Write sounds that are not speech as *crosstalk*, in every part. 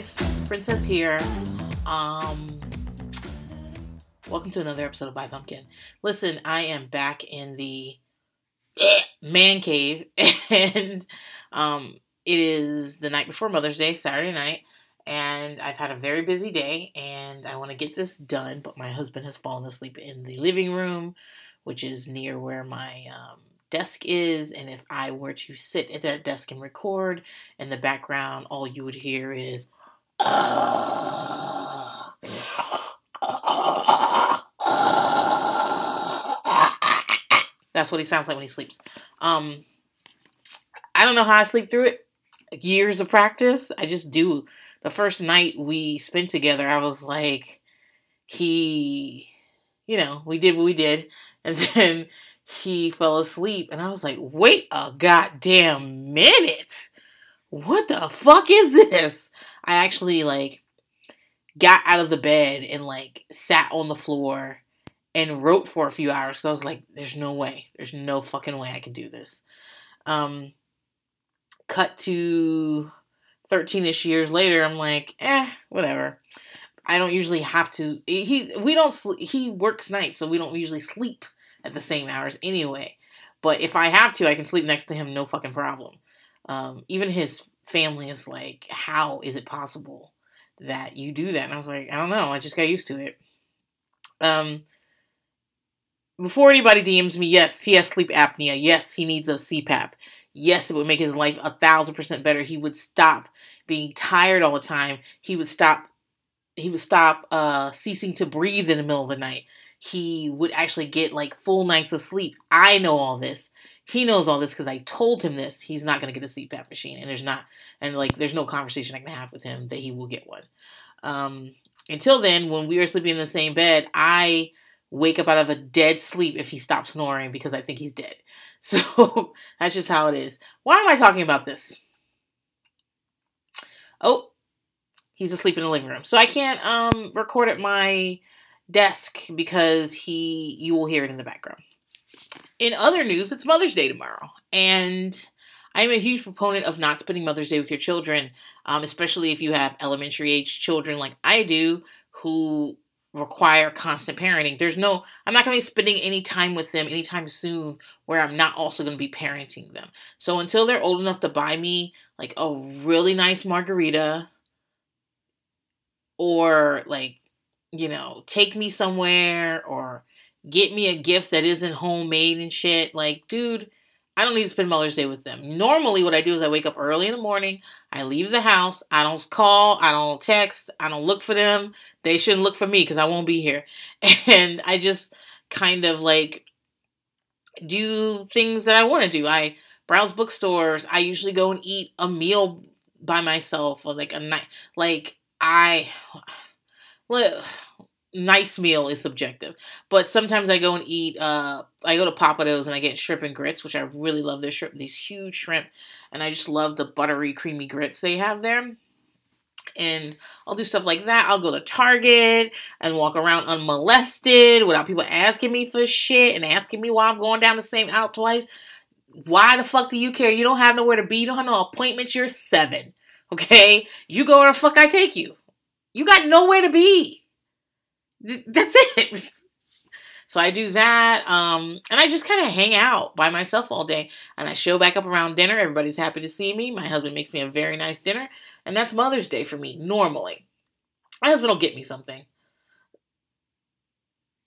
guys, Princess here. Um, welcome to another episode of By Pumpkin. Listen, I am back in the *clears throat* man cave, *laughs* and um, it is the night before Mother's Day, Saturday night, and I've had a very busy day, and I want to get this done. But my husband has fallen asleep in the living room, which is near where my um, desk is, and if I were to sit at that desk and record, in the background, all you would hear is. That's what he sounds like when he sleeps. Um, I don't know how I sleep through it. Years of practice, I just do. The first night we spent together, I was like, he, you know, we did what we did, *laughs* and then he fell asleep, and I was like, wait a goddamn minute. What the fuck is this? I actually like got out of the bed and like sat on the floor and wrote for a few hours. So I was like, there's no way. There's no fucking way I can do this. Um cut to 13ish years later, I'm like, eh, whatever. I don't usually have to he we don't sleep he works nights, so we don't usually sleep at the same hours anyway. But if I have to, I can sleep next to him, no fucking problem. Um, even his family is like, how is it possible that you do that? And I was like, I don't know. I just got used to it. Um, before anybody DMs me, yes, he has sleep apnea. Yes, he needs a CPAP. Yes, it would make his life a thousand percent better. He would stop being tired all the time. He would stop. He would stop uh, ceasing to breathe in the middle of the night he would actually get like full nights of sleep. I know all this. He knows all this because I told him this. He's not going to get a CPAP machine, and there's not, and like, there's no conversation I can have with him that he will get one. Um, until then, when we are sleeping in the same bed, I wake up out of a dead sleep if he stops snoring because I think he's dead. *laughs* So that's just how it is. Why am I talking about this? Oh, he's asleep in the living room. So I can't um record at my desk because he you will hear it in the background. In other news, it's Mother's Day tomorrow, and I am a huge proponent of not spending Mother's Day with your children, um, especially if you have elementary age children like I do who require constant parenting. There's no, I'm not going to be spending any time with them anytime soon where I'm not also going to be parenting them. So until they're old enough to buy me like a really nice margarita or like you know, take me somewhere or get me a gift that isn't homemade and shit. Like, dude, I don't need to spend Mother's Day with them. Normally, what I do is I wake up early in the morning, I leave the house, I don't call, I don't text, I don't look for them. They shouldn't look for me because I won't be here. *laughs* And I just kind of like do things that I want to do. I browse bookstores. I usually go and eat a meal by myself or like a night. Like, I *sighs* well, nice meal is subjective. But sometimes I go and eat. Uh, I go to Pappadeaux and I get shrimp and grits, which I really love. Their shrimp, these huge shrimp, and I just love the buttery, creamy grits they have there. And I'll do stuff like that. I'll go to Target and walk around unmolested without people asking me for shit and asking me why I'm going down the same out twice. Why the fuck do you care? You don't have nowhere to be. You don't have no appointments. You're seven. Okay? You go where the fuck I take you. You got nowhere to be. That's it. So I do that, um, and I just kind of hang out by myself all day. And I show back up around dinner. Everybody's happy to see me. My husband makes me a very nice dinner, and that's Mother's Day for me normally. My husband will get me something.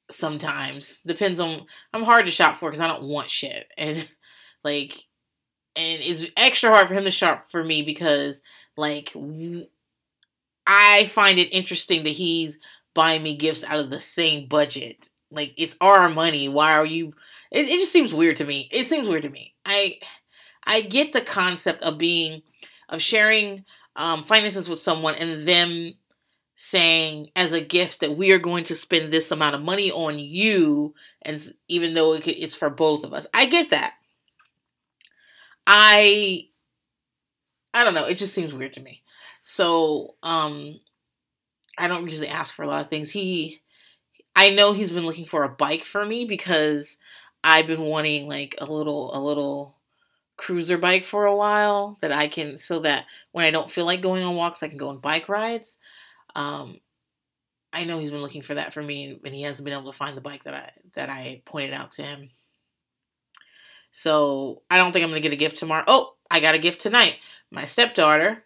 Sometimes depends on. I'm hard to shop for because I don't want shit, and *laughs* like, and it's extra hard for him to shop for me because like I find it interesting that he's buying me gifts out of the same budget. Like it's our money. Why are you? It, it just seems weird to me. It seems weird to me. I I get the concept of being of sharing um, finances with someone and them saying as a gift that we are going to spend this amount of money on you, and even though it, it's for both of us, I get that. I I don't know. It just seems weird to me. So, um, I don't usually ask for a lot of things. He, I know he's been looking for a bike for me because I've been wanting like a little, a little cruiser bike for a while that I can so that when I don't feel like going on walks, I can go on bike rides. Um, I know he's been looking for that for me, and he hasn't been able to find the bike that I that I pointed out to him. So I don't think I'm gonna get a gift tomorrow. Oh, I got a gift tonight. My stepdaughter,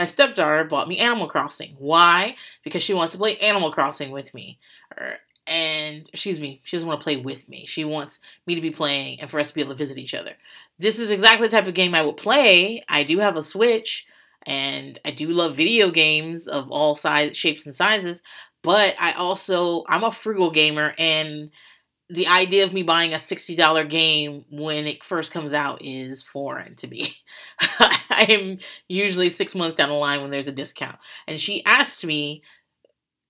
my stepdaughter bought me Animal Crossing. Why? Because she wants to play Animal Crossing with me. And excuse me, she doesn't want to play with me. She wants me to be playing and for us to be able to visit each other. This is exactly the type of game I would play. I do have a Switch and I do love video games of all size shapes and sizes, but I also I'm a frugal gamer and the idea of me buying a $60 game when it first comes out is foreign to me. *laughs* I am usually 6 months down the line when there's a discount. And she asked me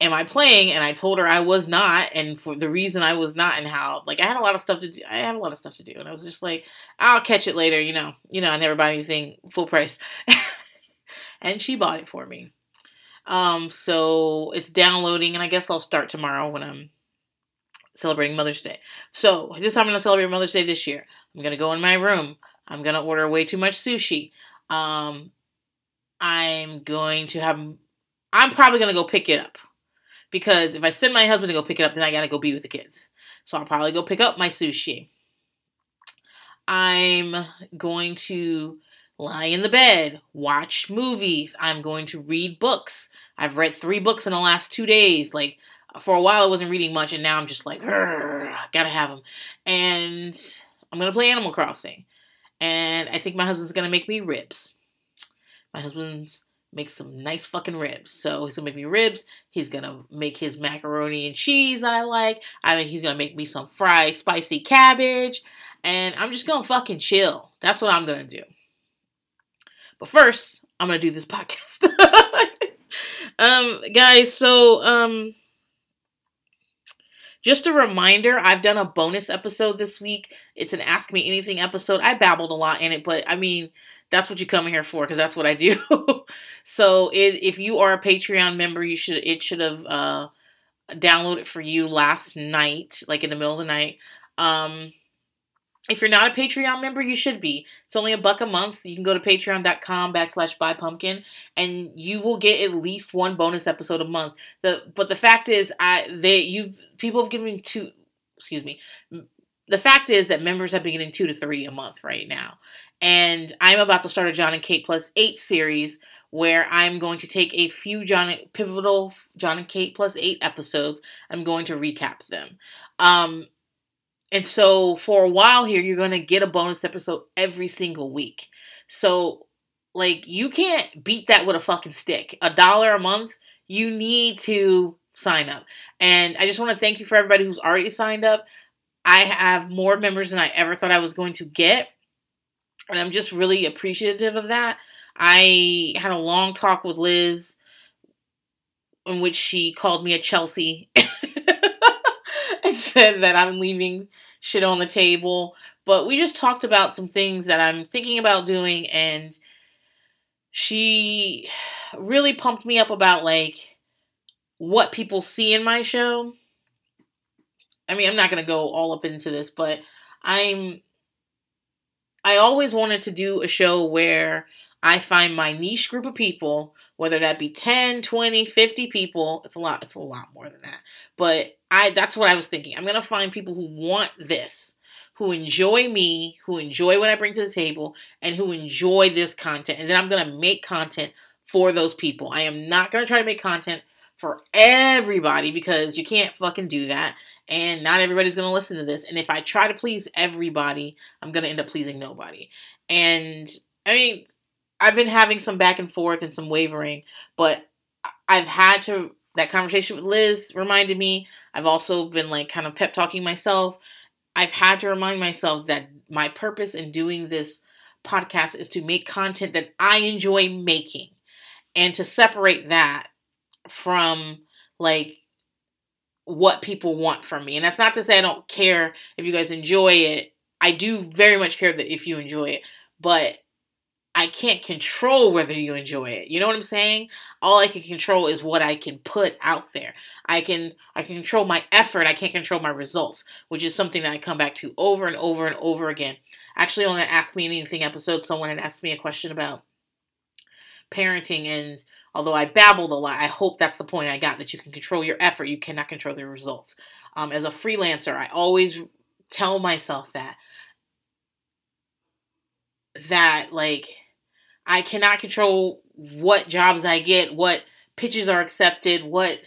am I playing? And I told her I was not, and for the reason I was not, and how like I had a lot of stuff to do. I had a lot of stuff to do, and I was just like, I'll catch it later, you know. You know, I never buy anything full price, *laughs* and she bought it for me. Um, so it's downloading, and I guess I'll start tomorrow when I'm celebrating Mother's Day. So this time I'm gonna celebrate Mother's Day this year. I'm gonna go in my room. I'm gonna order way too much sushi. Um, I'm going to have. I'm probably gonna go pick it up because if I send my husband to go pick it up, then I gotta go be with the kids. So I'll probably go pick up my sushi. I'm going to lie in the bed, watch movies. I'm going to read books. I've read three books in the last two days. Like for a while, I wasn't reading much, and now I'm just like, gotta have them. And I'm gonna play Animal Crossing. And I think my husband's gonna make me ribs. My husband's make some nice fucking ribs. So he's gonna make me ribs. He's gonna make his macaroni and cheese that I like. I think he's gonna make me some fried spicy cabbage. And I'm just gonna fucking chill. That's what I'm gonna do. But first, I'm gonna do this *laughs* podcast. um, guys, so um just a reminder, I've done a bonus episode this week. It's an Ask Me Anything episode. I babbled a lot in it, but I mean, that's what you come here for because that's what I do. *laughs* so it, if you are a Patreon member, you should it should have uh, downloaded for you last night, like in the middle of the night. Um, if you're not a Patreon member, you should be. It's only a buck a month. You can go to patreon.com backslash buy pumpkin and you will get at least one bonus episode a month. The but the fact is I they you people have given me two excuse me. The fact is that members have been getting two to three a month right now. And I'm about to start a John and Kate plus eight series where I'm going to take a few John pivotal John and Kate plus eight episodes. I'm going to recap them. Um, and so for a while here, you're going to get a bonus episode every single week. So, like, you can't beat that with a fucking stick. A dollar a month, you need to sign up. And I just want to thank you for everybody who's already signed up. I have more members than I ever thought I was going to get. And I'm just really appreciative of that. I had a long talk with Liz in which she called me a Chelsea *laughs* and said that I'm leaving shit on the table. But we just talked about some things that I'm thinking about doing, and she really pumped me up about like what people see in my show. I mean, I'm not going to go all up into this, but I'm I always wanted to do a show where I find my niche group of people, whether that be 10, 20, 50 people. It's a lot, it's a lot more than that. But I that's what I was thinking. I'm going to find people who want this, who enjoy me, who enjoy what I bring to the table, and who enjoy this content. And then I'm going to make content for those people. I am not going to try to make content for everybody because you can't fucking do that. And not everybody's going to listen to this. And if I try to please everybody, I'm going to end up pleasing nobody. And I mean, I've been having some back and forth and some wavering, but I've had to. That conversation with Liz reminded me. I've also been like kind of pep talking myself. I've had to remind myself that my purpose in doing this podcast is to make content that I enjoy making and to separate that from like what people want from me. And that's not to say I don't care if you guys enjoy it. I do very much care that if you enjoy it, but I can't control whether you enjoy it. You know what I'm saying? All I can control is what I can put out there. I can I can control my effort. I can't control my results, which is something that I come back to over and over and over again. Actually, on the Ask Me Anything episode, someone had asked me a question about parenting and although I babbled a lot, I hope that's the point I got that you can control your effort, you cannot control the results. Um, as a freelancer, I always tell myself that that like I cannot control what jobs I get, what pitches are accepted, what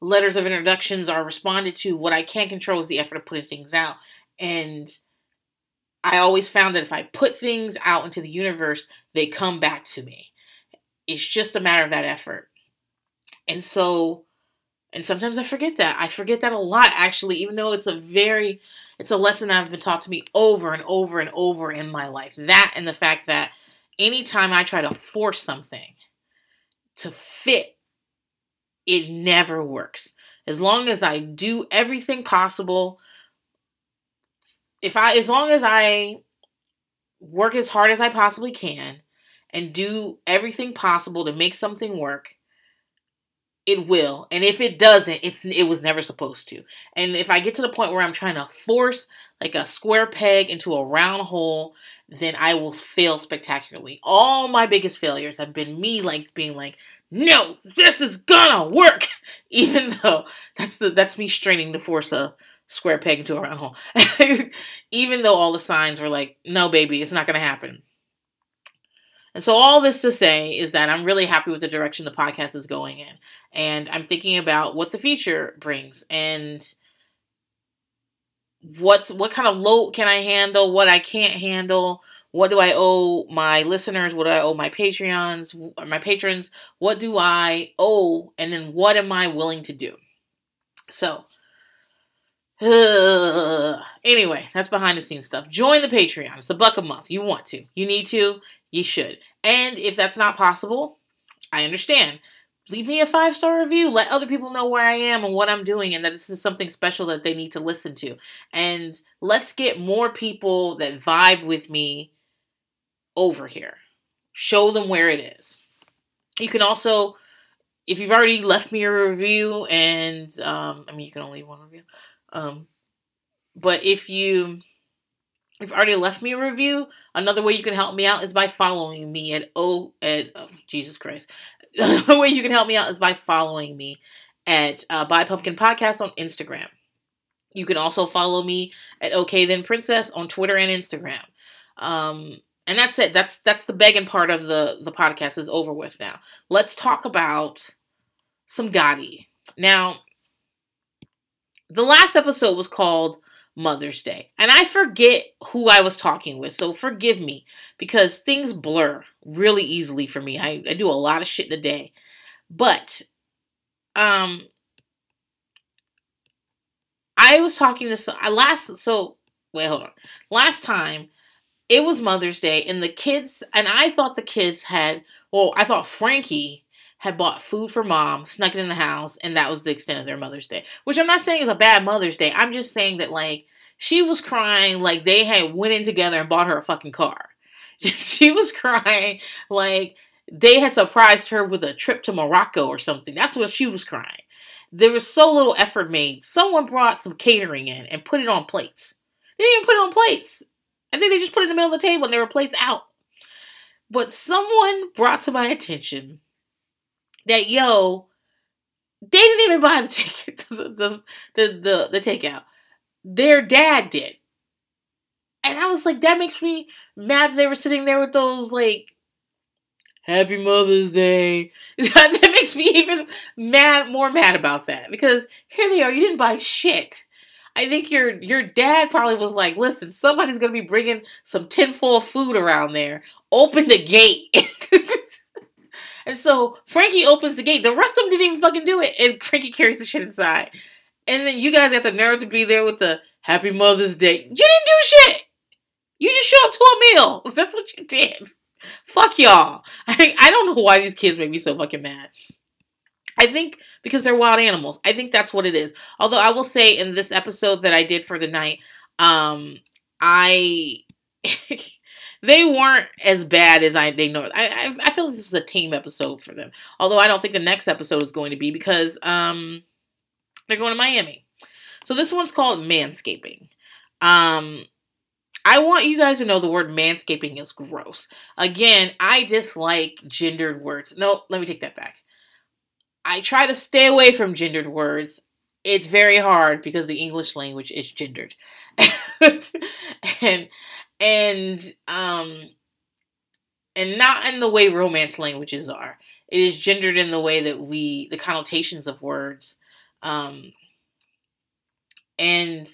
letters of introductions are responded to. What I can control is the effort of putting things out. And I always found that if I put things out into the universe, they come back to me. It's just a matter of that effort. And so, and sometimes I forget that. I forget that a lot, actually, even though it's a very, it's a lesson has been taught to me over and over and over in my life. That and the fact that anytime I try to force something to fit, it never works. As long as I do everything possible, if I, as long as I work as hard as I possibly can and do everything possible to make something work, it will. And if it doesn't, it, it was never supposed to. And if I get to the point where I'm trying to force like a square peg into a round hole, then I will fail spectacularly. All my biggest failures have been me like being like, no, this is gonna work. *laughs* Even though that's the that's me straining to force a square peg into a round hole. *laughs* Even though all the signs were like, no, baby, it's not gonna happen. And so, all this to say is that I'm really happy with the direction the podcast is going in. And I'm thinking about what the future brings and what's what kind of load can I handle, what I can't handle, what do I owe my listeners, what do I owe my Patreons, my patrons, what do I owe, and then what am I willing to do. So, uh, *sighs* anyway, that's behind the scenes stuff. Join the Patreon. It's a buck a month. You want to. You need to. You should. And if that's not possible, I understand. Leave me a five star review. Let other people know where I am and what I'm doing and that this is something special that they need to listen to. And let's get more people that vibe with me over here. Show them where it is. You can also, if you've already left me a review, and um, I mean, you can only leave one review. Um, but if you if you've already left me a review, another way you can help me out is by following me at oh at oh, Jesus Christ. *laughs* Another way you can help me out is by following me at uh, Buy Pumpkin Podcast on Instagram. You can also follow me at Okay Then Princess on Twitter and Instagram. Um, and that's it. That's that's the begging part of the the podcast is over with now. Let's talk about some Gotti. Now, the last episode was called Mother's Day. And I forget who I was talking with, so forgive me because things blur really easily for me. I, I do a lot of shit in a day. But um I was talking to some I last so wait, hold on. Last time it was Mother's Day and the kids and I thought the kids had well, I thought Frankie had bought food for mom, snuck it in the house, and that was the extent of their Mother's Day. Which I'm not saying is a bad Mother's Day. I'm just saying that like she was crying like they had went in together and bought her a fucking car. *laughs* she was crying like they had surprised her with a trip to Morocco or something. That's what she was crying. There was so little effort made. Someone brought some catering in and put it on plates. They didn't even put it on plates. I think they just put it in the middle of the table and there were plates out. But someone brought to my attention that yo, they didn't even buy the *laughs* ticket, the the the the, the takeout. Their dad did, and I was like, that makes me mad. They were sitting there with those like Happy Mother's Day. *laughs* that makes me even mad, more mad about that because here they are. You didn't buy shit. I think your your dad probably was like, "Listen, somebody's gonna be bringing some tinfoil food around there. Open the gate." *laughs* And so Frankie opens the gate. The rest of them didn't even fucking do it. And Frankie carries the shit inside. And then you guys have the nerve to be there with the Happy Mother's Day. You didn't do shit. You just show up to a meal. *laughs* That's what you did. Fuck y'all. I, I don't know why these kids make me so fucking mad. I think because they're wild animals. I think that's what it is. Although I will say in this episode that I did for the night, um, I *laughs* they weren't as bad as I they know. I, I I feel like this is a tame episode for them. Although I don't think the next episode is going to be because um they're going to Miami. So this one's called manscaping. Um I want you guys to know the word manscaping is gross. Again, I dislike gendered words. No, let me take that back. I try to stay away from gendered words. It's very hard because the English language is gendered. *laughs* and and um and not in the way romance languages are. It is gendered in the way that we the connotations of words um and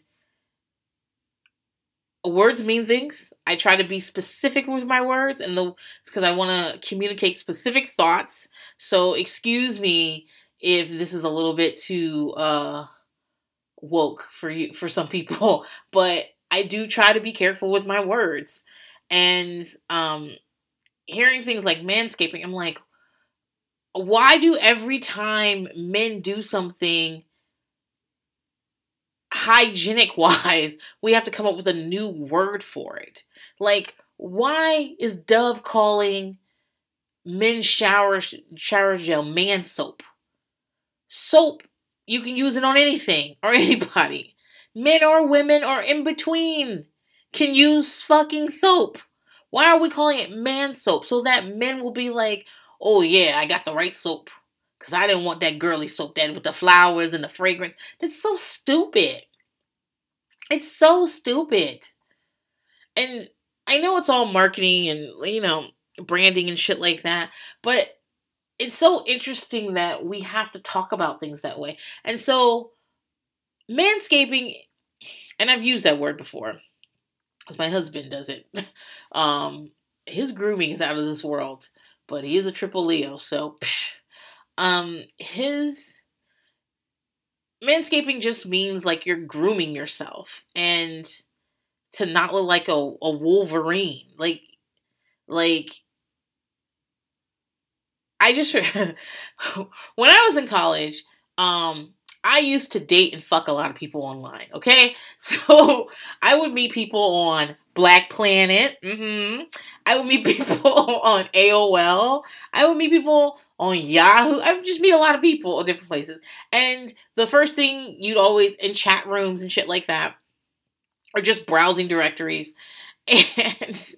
words mean things. I try to be specific with my words and the because I want to communicate specific thoughts. So excuse me if this is a little bit too uh woke for you for some people, *laughs* but I do try to be careful with my words. And um hearing things like manscaping, I'm like why do every time men do something hygienic wise, *laughs* we have to come up with a new word for it. Like, why is Dove calling men's shower shower gel man soap? Soap, you can use it on anything or *laughs* anybody. Men or women or in between can use fucking soap. Why are we calling it man soap? So that men will be like, oh yeah, I got the right soap. Cause I didn't want that girly soap that with the flowers and the fragrance. That's so stupid. It's so stupid. And I know it's all marketing and you know, branding and shit like that, but it's so interesting that we have to talk about things that way. And so manscaping and I've used that word before. Cuz my husband does it. *laughs* um his grooming is out of this world, but he is a triple Leo, so psh, um, his manscaping just means like you're grooming yourself and to not look like a, a Wolverine. Like, like I just *laughs* when I was in college, um, I used to date and fuck a lot of people online. Okay, *laughs* so I would meet people on Black Planet. Mm-hmm. I would meet *laughs* people on AOL. I would meet people on Yahoo. I would just meet a lot of people in different places. And the first thing you'd always in chat rooms and shit like that, or just browsing directories, *laughs* and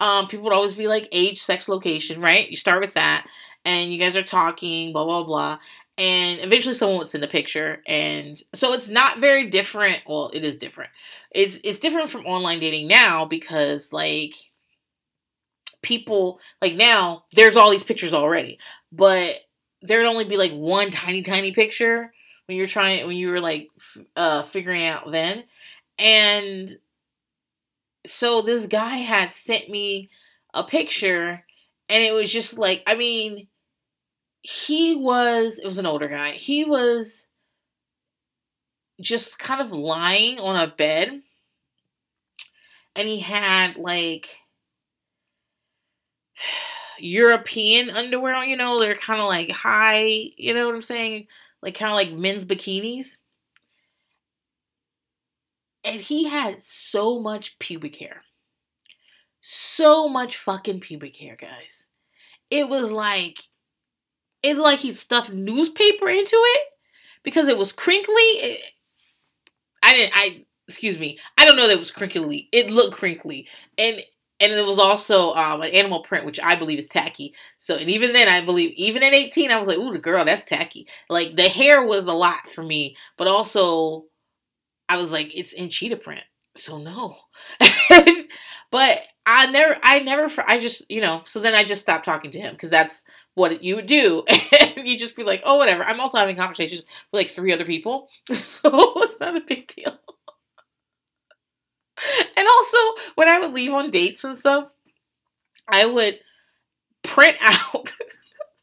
um, people would always be like age, sex, location. Right? You start with that, and you guys are talking, blah blah blah, and eventually someone would send a picture and so it's not very different. Well it is different. It's it's different from online dating now because like people like now there's all these pictures already but there'd only be like one tiny tiny picture when you're trying when you were like uh figuring out then. And so this guy had sent me a picture and it was just like i mean he was it was an older guy. He was just kind of lying on a bed. And he had like *sighs* european underwear you know they're kind of like high you know what i'm saying? Like kind of like men's bikinis. And he had so much pubic hair. So much fucking pubic hair guys. It was like it like he stuffed newspaper into it because it was crinkly. It, I didn't. I excuse me. I don't know that it was crinkly. It looked crinkly, and and it was also um, an animal print, which I believe is tacky. So, and even then, I believe, even at 18, I was like, ooh, the girl, that's tacky. Like, the hair was a lot for me, but also, I was like, it's in cheetah print. So, no. *laughs* but I never, I never, I just, you know, so then I just stopped talking to him because that's what you would do. *laughs* And you just be like, oh, whatever. I'm also having conversations with like three other people. *laughs* So it's not a big deal. *laughs* and also, when I would leave on dates and stuff, I would print out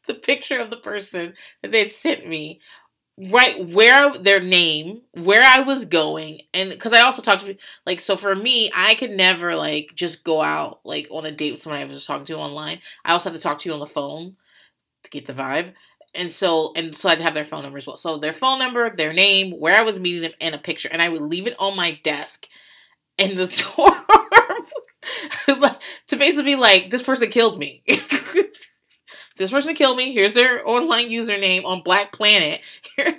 the picture of the person that they'd sent me right where their name, where I was going, and because I also talked to like so for me, I could never like just go out like on a date with someone I was just talking to online. I also have to talk to you on the phone to get the vibe. And so and so I'd have their phone number as well. So their phone number, their name, where I was meeting them, and a picture. And I would leave it on my desk. in the *laughs* dorm *laughs* to basically be like, this person killed me. *laughs* this person killed me. Here's their online username on Black Planet. and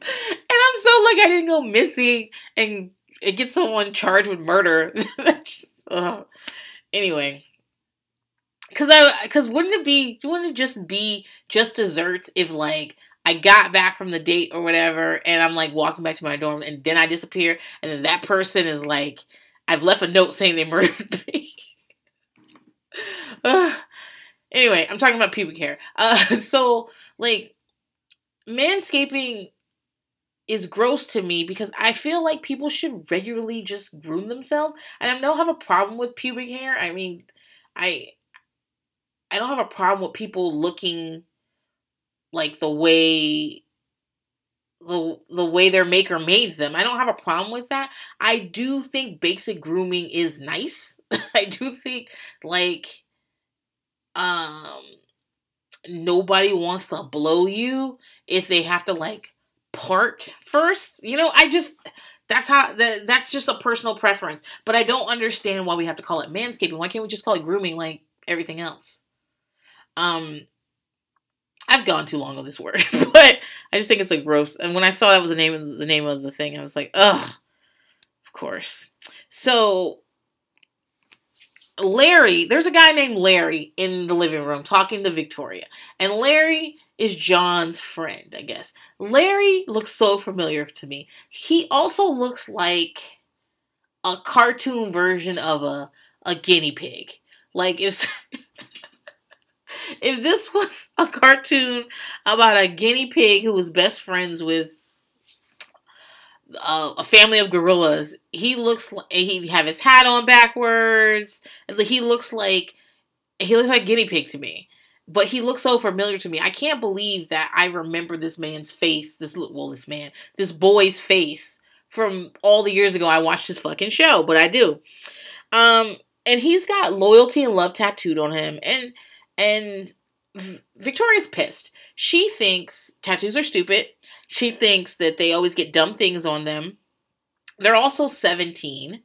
I'm so like I didn't go missing and, and get someone charged with murder. just, anyway, because I because wouldn't it be wouldn't it just be just desserts if like I got back from the date or whatever and I'm like walking back to my dorm and then I disappear and then that person is like I've left a note saying they *laughs* murdered me. uh, anyway, I'm talking about pubic hair. *laughs* Uh, so like manscaping is gross to me because I feel like people should regularly just groom themselves. And I don't have a problem with pubic hair. I mean, I I don't have a problem with people looking like the way the the way their maker made them. I don't have a problem with that. I do think basic grooming is nice. *laughs* I do think like um nobody wants to blow you if they have to like part first. You know, I just that's how that, that's just a personal preference. But I don't understand why we have to call it manscaping. Why can't we just call it grooming like everything else? Um I've gone too long on this word, *laughs* but I just think it's like gross. And when I saw that was the name of the name of the thing, I was like, ugh, of course. So Larry, there's a guy named Larry in the living room talking to Victoria, and Larry is John's friend, I guess. Larry looks so familiar to me. He also looks like a cartoon version of a a guinea pig. Like if *laughs* *laughs* if this was a cartoon about a guinea pig who was best friends with uh, a family of gorillas, he looks like he have his hat on backwards. He looks like he looks like guinea pig to me. But he looks so familiar to me. I can't believe that I remember this man's face. This well, this man, this boy's face from all the years ago I watched his fucking show. But I do. Um, and he's got loyalty and love tattooed on him, and and Victoria's pissed. She thinks tattoos are stupid. She thinks that they always get dumb things on them. They're also 17.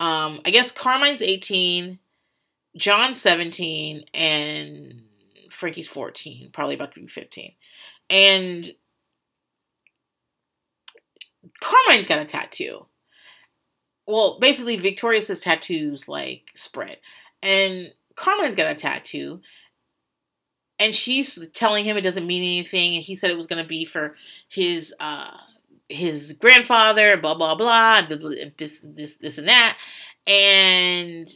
Um, I guess Carmine's 18, John's 17, and Frankie's 14, probably about to be 15. And Carmine's got a tattoo. Well, basically, Victoria's tattoos like spread. And Carmine's got a tattoo and she's telling him it doesn't mean anything and he said it was going to be for his uh his grandfather blah blah blah this this this and that. And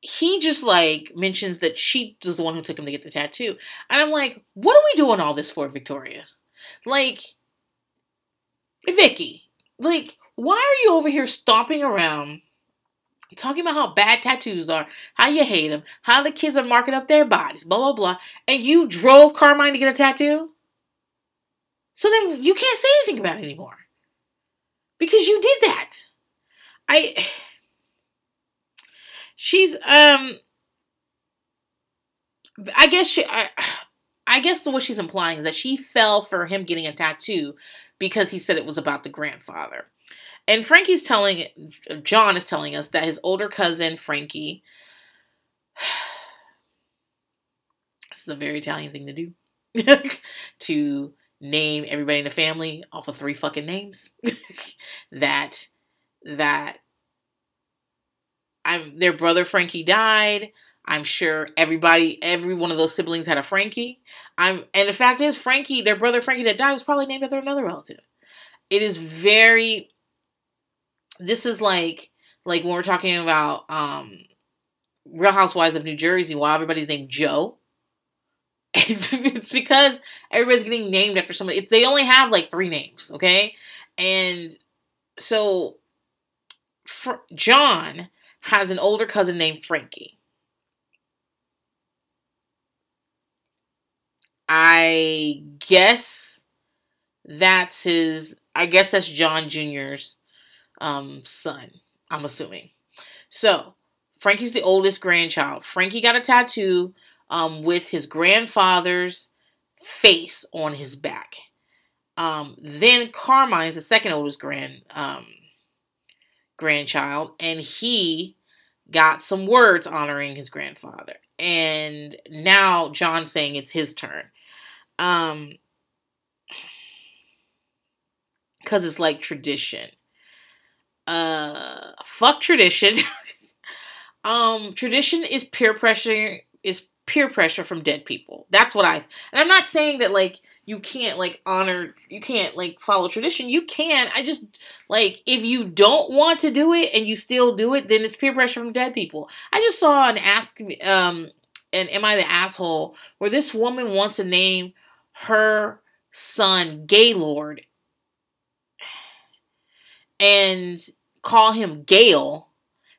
he just like mentions that she was the one who took him to get the tattoo. And i'm like what are we doing all this for victoria? Like vicky like why are you over here stomping around talking about how bad tattoos are, how you hate them, how the kids are marking up their bodies, blah, blah, blah, and you drove Carmine to get a tattoo? So then you can't say anything about it anymore. Because you did that. I. *sighs* She's, um. I guess she. I, I guess the what she's implying is that she fell for him getting a tattoo because he said it was about the grandfather. And Frankie's telling, John is telling us that his older cousin, Frankie, *sighs* this is a very Italian thing to do, *laughs* to name everybody in the family off of three fucking names. *laughs* that, that, I'm, their brother Frankie died. I'm sure everybody, every one of those siblings had a Frankie. I'm, and the fact is, Frankie, their brother Frankie that died was probably named after another relative. It is very this is like like when we're talking about um Real Housewives of New Jersey, why everybody's named Joe. *laughs* it's because everybody's getting named after somebody. They only have like three names, okay? And so Fr- John has an older cousin named Frankie. I guess that's his. I guess that's John Jr.'s um, son, I'm assuming. So, Frankie's the oldest grandchild. Frankie got a tattoo um, with his grandfather's face on his back. Um, then Carmine is the second oldest grand um, grandchild, and he got some words honoring his grandfather. And now John's saying it's his turn. Um, because it's like tradition. Uh, fuck tradition. *laughs* um, tradition is peer pressure. Is peer pressure from dead people. That's what I. And I'm not saying that like you can't like honor. You can't like follow tradition. You can. I just like if you don't want to do it and you still do it, then it's peer pressure from dead people. I just saw an ask um and am I the asshole where this woman wants to name her son Gaylord and call him Gale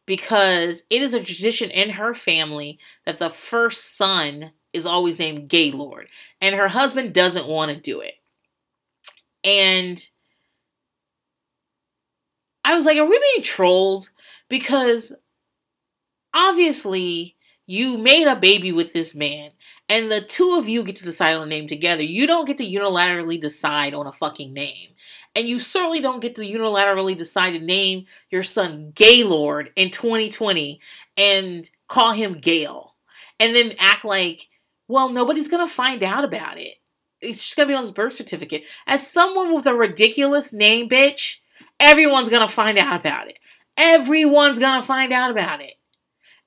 because it is a tradition in her family that the first son is always named Gaylord, and her husband doesn't want to do it. And I was like, are we being trolled? Because obviously you made a baby with this man, and the two of you get to decide on a name together. You don't get to unilaterally decide on a fucking name. And you certainly don't get to unilaterally decide to name your son Gaylord in 2020 and call him Gale. And then act like, well, nobody's going to find out about it. It's just going to be on his birth certificate. As someone with a ridiculous name, bitch, everyone's going to find out about it. Everyone's going to find out about it.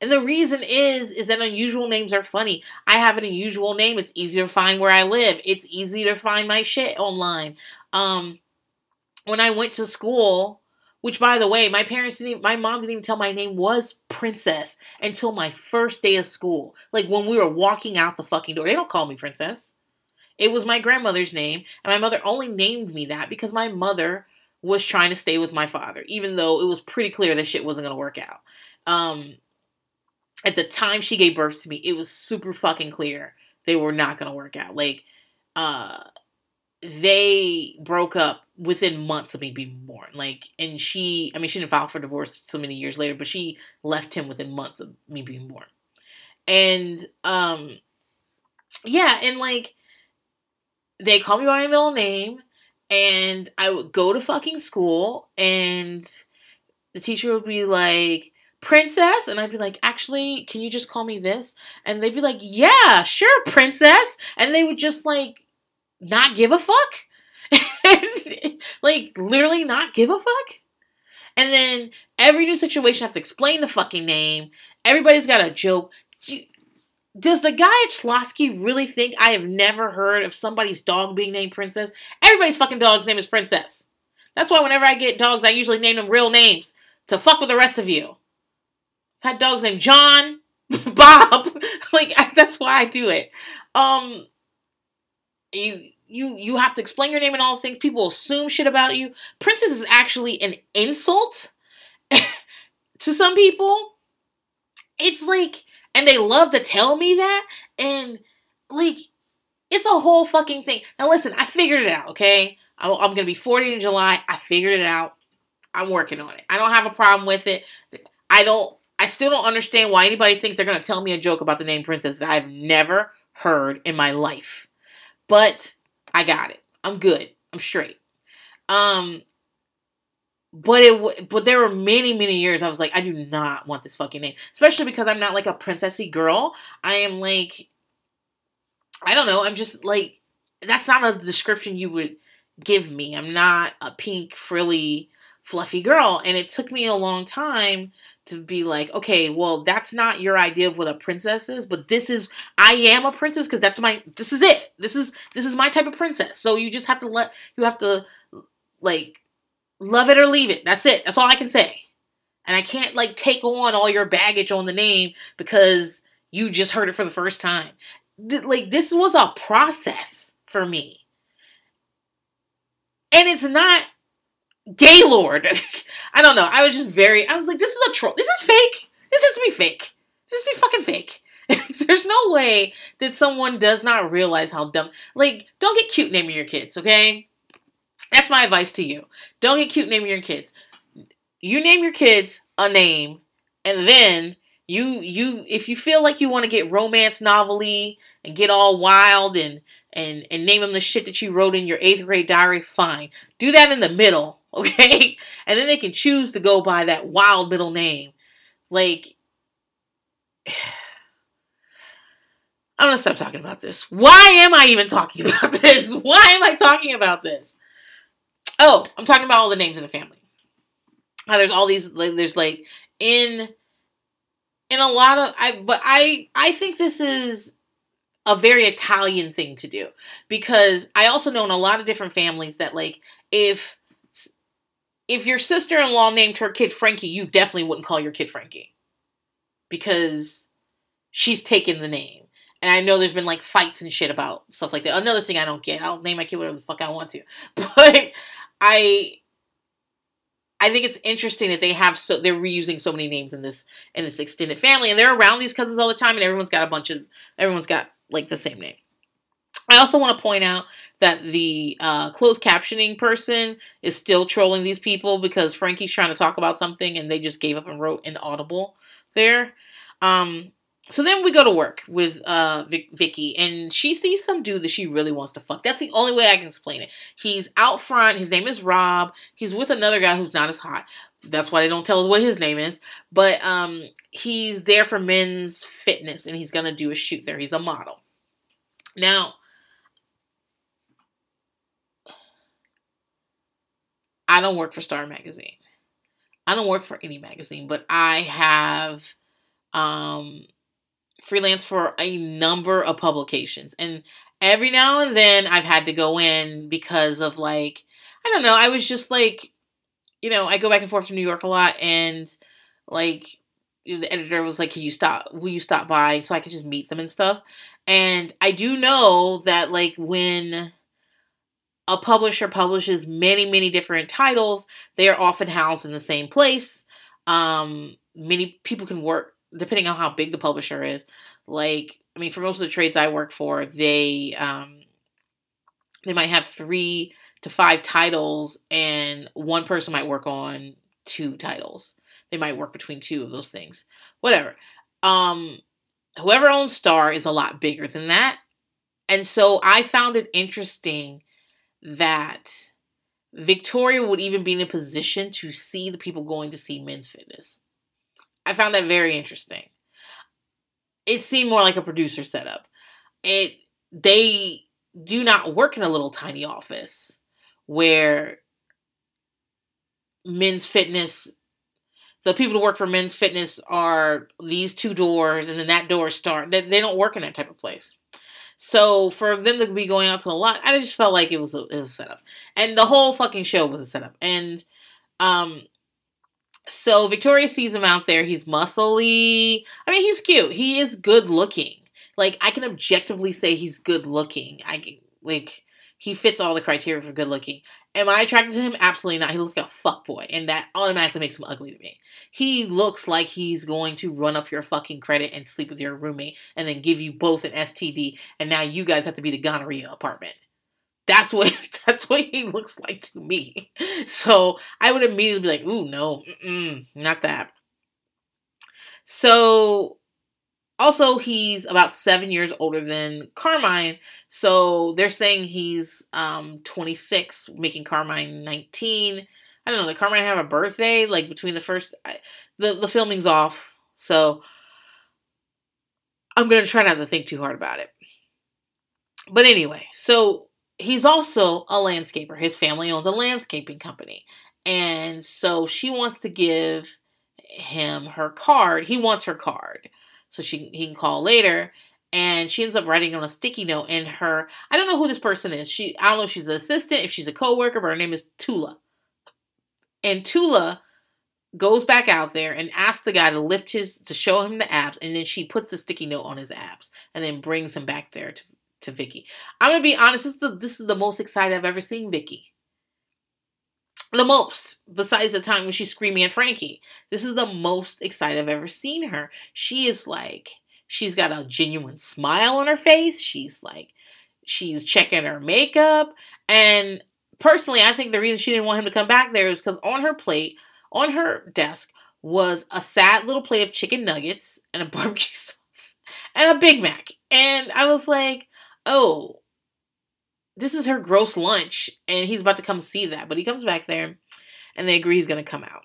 And the reason is is that unusual names are funny. I have an unusual name. It's easy to find where I live. It's easy to find my shit online. Um when I went to school, which by the way, my parents didn't my mom didn't even tell my name was Princess until my first day of school. Like when we were walking out the fucking door. They don't call me Princess. It was my grandmother's name, and my mother only named me that because my mother was trying to stay with my father, even though it was pretty clear that shit wasn't gonna work out. Um, at the time she gave birth to me, it was super fucking clear they were not gonna work out. Like, uh, they broke up within months of me being born. Like, and she, I mean, she didn't file for divorce so many years later, but she left him within months of me being born. And, um, yeah, and like, they called me by my middle name, and I would go to fucking school, and the teacher would be like, princess? And i'd be like actually can you just call me this? And they'd be like yeah sure princess. And they would just like not give a fuck? *laughs* And, like literally not give a fuck? And then every new situation I have to explain the fucking name. Everybody's got a joke. Does the guy at Schlotzsky really think I have never heard of somebody's dog being named Princess? Everybody's fucking dog's name is Princess. That's why whenever I get dogs, I usually name them real names to fuck with the rest of you had dogs named John, *laughs* Bob. *laughs* like that's why I do it. Um, you you you have to explain your name and all things. People assume shit about you. Princess is actually an insult *laughs* to some people. It's like, and they love to tell me that, and like, it's a whole fucking thing. Now listen, I figured it out. Okay, I'm, I'm gonna be 40 in July. I figured it out. I'm working on it. I don't have a problem with it. I don't I still don't understand why anybody thinks they're going to tell me a joke about the name Princess that I've never heard in my life. But I got it. I'm good. I'm straight. Um but it but there were many many years I was like I do not want this fucking name, especially because I'm not like a princessy girl. I am like I don't know, I'm just like that's not a description you would give me. I'm not a pink frilly fluffy girl. And it took me a long time to be like, okay, well, that's not your idea of what a princess is, but this is I am a princess because that's my this is it. This is this is my type of princess. So you just have to let you have to like love it or leave it. That's it. That's all I can say. And I can't like take on all your baggage on the name because you just heard it for the first time. Like this was a process for me. And it's not Gaylord. *laughs* I don't know. I was just very. I was like, this is a troll. This is fake. This has to be fake. This to be fucking fake. *laughs* There's no way that someone does not realize how dumb. Like, don't get cute naming your kids, okay? That's my advice to you. Don't get cute naming your kids. You name your kids a name, and then you you if you feel like you want to get romance novelty and get all wild and and and name them the shit that you wrote in your eighth grade diary, fine. Do that in the middle *laughs* okay? And then they can choose to go by that wild middle name. Like, *sighs* I'm gonna stop talking about this. Why am I even talking *laughs* about this? Why am I talking about this? Oh, I'm talking about all the names of the family. How there's all these like, there's like in in a lot of I but I I think this is a very Italian thing to do because I also know in a lot of different families that like if if your sister-in-law named her kid Frankie, you definitely wouldn't call your kid Frankie because she's taken the name. And I know there's been like fights and shit about stuff like that. Another thing I don't get, I'll name my kid whatever the fuck I want to. *laughs* But I I think it's interesting that they have so they're reusing so many names in this in this extended family and they're around these cousins all the time and everyone's got a bunch of everyone's got like the same name. I also want to point out that the uh, closed captioning person is still trolling these people because Frankie's trying to talk about something and they just gave up and wrote inaudible there. Um, so then we go to work with uh Vic- Vicky, and she sees some dude that she really wants to fuck. That's the only way I can explain it. He's out front. His name is Rob. He's with another guy who's not as hot. That's why they don't tell us what his name is. But um, he's there for men's fitness, and he's gonna do a shoot there. He's a model. Now, I don't work for Star Magazine. I don't work for any magazine, but I have um freelance for a number of publications. And every now and then I've had to go in because of like, I don't know, I was just like, you know, I go back and forth to New York a lot and like the editor was like, Can you stop will you stop by so I could just meet them and stuff? And I do know that like when a publisher publishes many, many different titles, they are often housed in the same place. Um, many people can work depending on how big the publisher is. Like, I mean, for most of the trades I work for, they um, they might have three to five titles, and one person might work on two titles. They might work between two of those things. Whatever. Um, whoever owns Star is a lot bigger than that, and so I found it interesting that Victoria would even be in a position to see the people going to see men's fitness. I found that very interesting. It seemed more like a producer setup. It they do not work in a little tiny office where men's fitness the people who work for men's fitness are these two doors and then that door start they, they don't work in that type of place so for them to be going out to the lot i just felt like it was a, it was a setup and the whole fucking show was a setup and um so Victoria sees him out there. He's muscly. I mean, he's cute. He is good looking. Like I can objectively say he's good looking. I like he fits all the criteria for good looking. Am I attracted to him? Absolutely not. He looks like a fuck boy, and that automatically makes him ugly to me. He looks like he's going to run up your fucking credit and sleep with your roommate, and then give you both an STD, and now you guys have to be the gonorrhea apartment. That's what *laughs* that's what he looks like to me. So I would immediately be like, "Ooh, no, not that." So also he's about seven years older than Carmine, so they're saying he's um 26, making Carmine 19. I don't know. Like Carmine have a birthday like between the first I, the the filming's off, so I'm gonna try not to think too hard about it. But anyway, so he's also a landscaper. His family owns a landscaping company. And so she wants to give him her card. He wants her card. So she he can call later. And she ends up writing on a sticky note in her I don't know who this person is. She I don't know if she's an assistant, if she's a co-worker, but her name is Tula. And Tula goes back out there and asks the guy to lift his to show him the abs and then she puts the sticky note on his abs and then brings him back there to to Vicky. I'm gonna be honest. This is the this is the most excited I've ever seen Vicky. The most, besides the time when she's screaming at Frankie. This is the most excited I've ever seen her. She is like, she's got a genuine smile on her face. She's like, she's checking her makeup. And personally, I think the reason she didn't want him to come back there is because on her plate, on her desk, was a sad little plate of chicken nuggets and a *laughs* barbecue sauce and a Big Mac. And I was like, oh, this is her gross lunch, and he's about to come see that. But he comes back there, and they agree he's going to come out.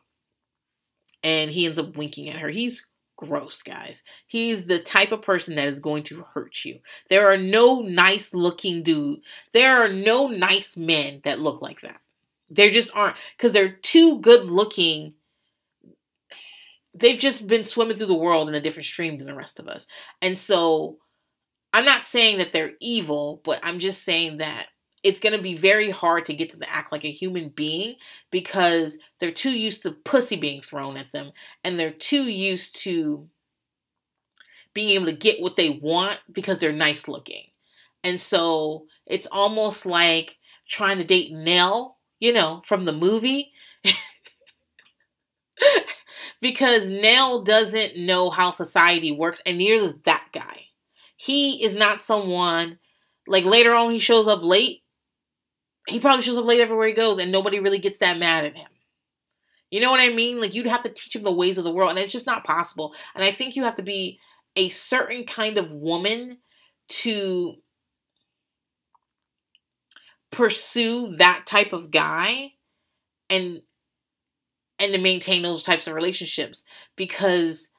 And he ends up winking at her. He's gross, guys. He's the type of person that is going to hurt you. There are no nice looking dude. There are no nice men that look like that. There just aren't because they're too good looking. They've just been swimming through the world in a different stream than the rest of us. And so I'm not saying that they're evil, but I'm just saying that it's going to be very hard to get to the act like a human being because they're too used to pussy being thrown at them and they're too used to being able to get what they want because they're nice looking. And so it's almost like trying to date Nell, you know, from the movie. *laughs* because Nell doesn't know how society works, and neither does that guy. He is not someone like later on he shows up late he probably shows up late everywhere he goes and nobody really gets that mad at him. You know what I mean? Like you'd have to teach him the ways of the world and it's just not possible. And I think you have to be a certain kind of woman to pursue that type of guy and and to maintain those types of relationships because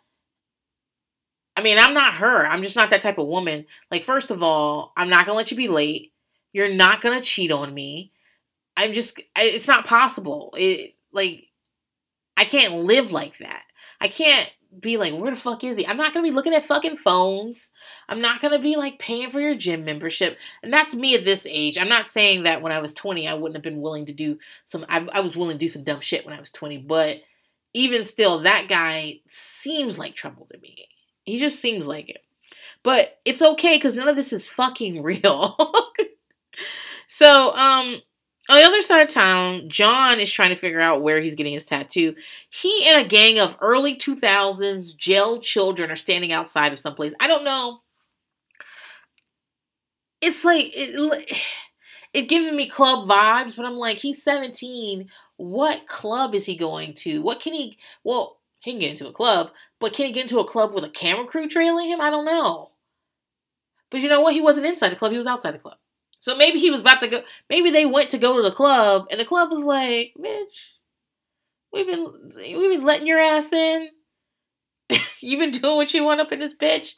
I mean, I'm not her. I'm just not that type of woman. Like first of all, I'm not going to let you be late. You're not going to cheat on me. I'm just, it's not possible. It, like, I can't live like that. I can't be like, where the fuck is he? I'm not gonna be looking at fucking phones. I'm not gonna be like paying for your gym membership. And that's me at this age. I'm not saying that when I was 20, I wouldn't have been willing to do some, I, I was willing to do some dumb shit when I was 20, but even still, that guy seems like trouble to me. He just seems like it. But it's okay because none of this is fucking *laughs* real. So, um, on the other side of town, John is trying to figure out where he's getting his tattoo. He and a gang of early 2000s jail children are standing outside of someplace. I don't know. It's like it, *sighs* it giving me club vibes, but I'm like, he's 17. What club is he going to? What can he? Well, he can get into a club, but can he get into a club with a camera crew trailing him? I don't know. But you know what? He wasn't inside the club. He was outside the club. So maybe he was about to go. Maybe they went to go to the club, and the club was like, "Bitch, we've been we've been letting your ass in. *laughs* You've been doing what you want up in this bitch,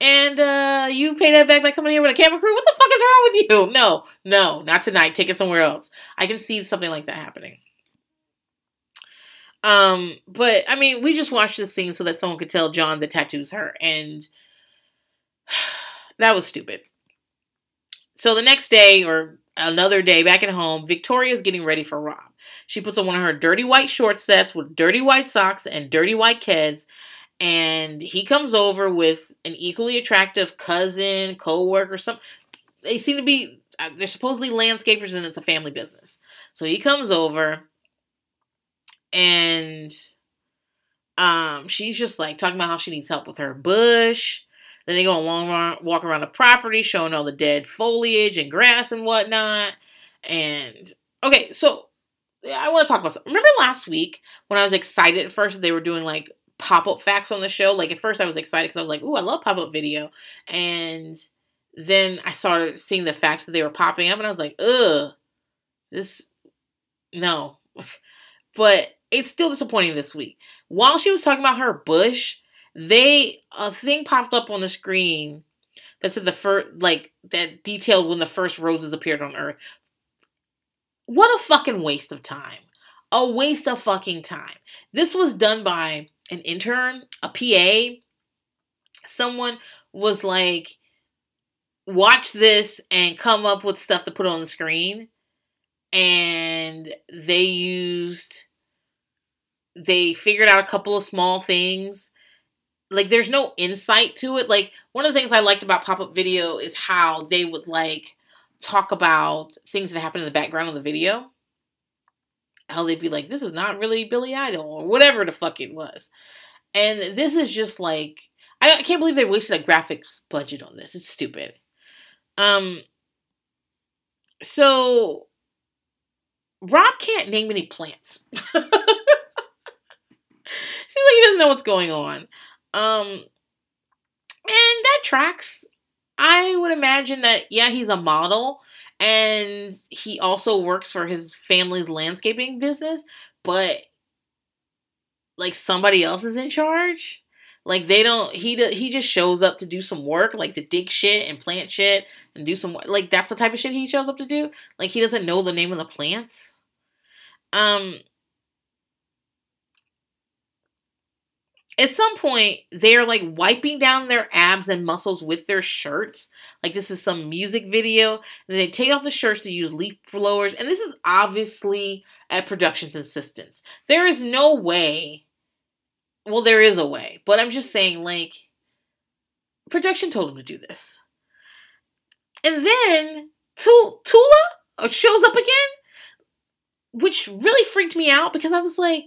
and uh, you pay that back by coming here with a camera crew. What the fuck is wrong with you? No, no, not tonight. Take it somewhere else. I can see something like that happening. Um, but I mean, we just watched this scene so that someone could tell John the tattoos her, and *sighs* that was stupid. So the next day or another day back at home, Victoria's getting ready for Rob. She puts on one of her dirty white short sets with dirty white socks and dirty white kids. And he comes over with an equally attractive cousin, co-worker, some they seem to be uh, they're supposedly landscapers and it's a family business. So he comes over and um she's just like talking about how she needs help with her bush then they go a long walk around the property, showing all the dead foliage and grass and whatnot. And okay, so I want to talk about something. Remember last week when I was excited at first they were doing like pop up facts on the show? Like at first I was excited because I was like, "Ooh, I love pop up video," and then I started seeing the facts that they were popping up, and I was like, "Ugh, this no." *laughs* but it's still disappointing this week. While she was talking about her bush, they a thing popped up on the screen that said the first like that detailed when the first roses appeared on Earth. What a fucking waste of time. A waste of fucking time. This was done by an intern, a PA. Someone was like, watch this and come up with stuff to put on the screen. And they used, they figured out a couple of small things like there's no insight to it. Like one of the things I liked about pop-up video is how they would like talk about things that happen in the background of the video. How they'd be like, this is not really Billy Idol or whatever the fuck it was. And this is just like I, can't believe they wasted a graphics budget on this. It's stupid. Um so Rob can't name any plants. *laughs* Seems like he doesn't know what's going on. Um, and that tracks. I would imagine that yeah, he's a model, and he also works for his family's landscaping business, but like somebody else is in charge. Like they don't he he just shows up to do some work, like to dig shit and plant shit and do some like that's the type of shit he shows up to do. Like he doesn't know the name of the plants. Um at some point they're like wiping down their abs and muscles with their shirts. Like this is some music video. And they take off the shirts to use leaf blowers. And this is obviously at production's insistence. There is no way well there is a way but i'm just saying like production told them to do this. And then tula uh, shows up again which really freaked me out because i was like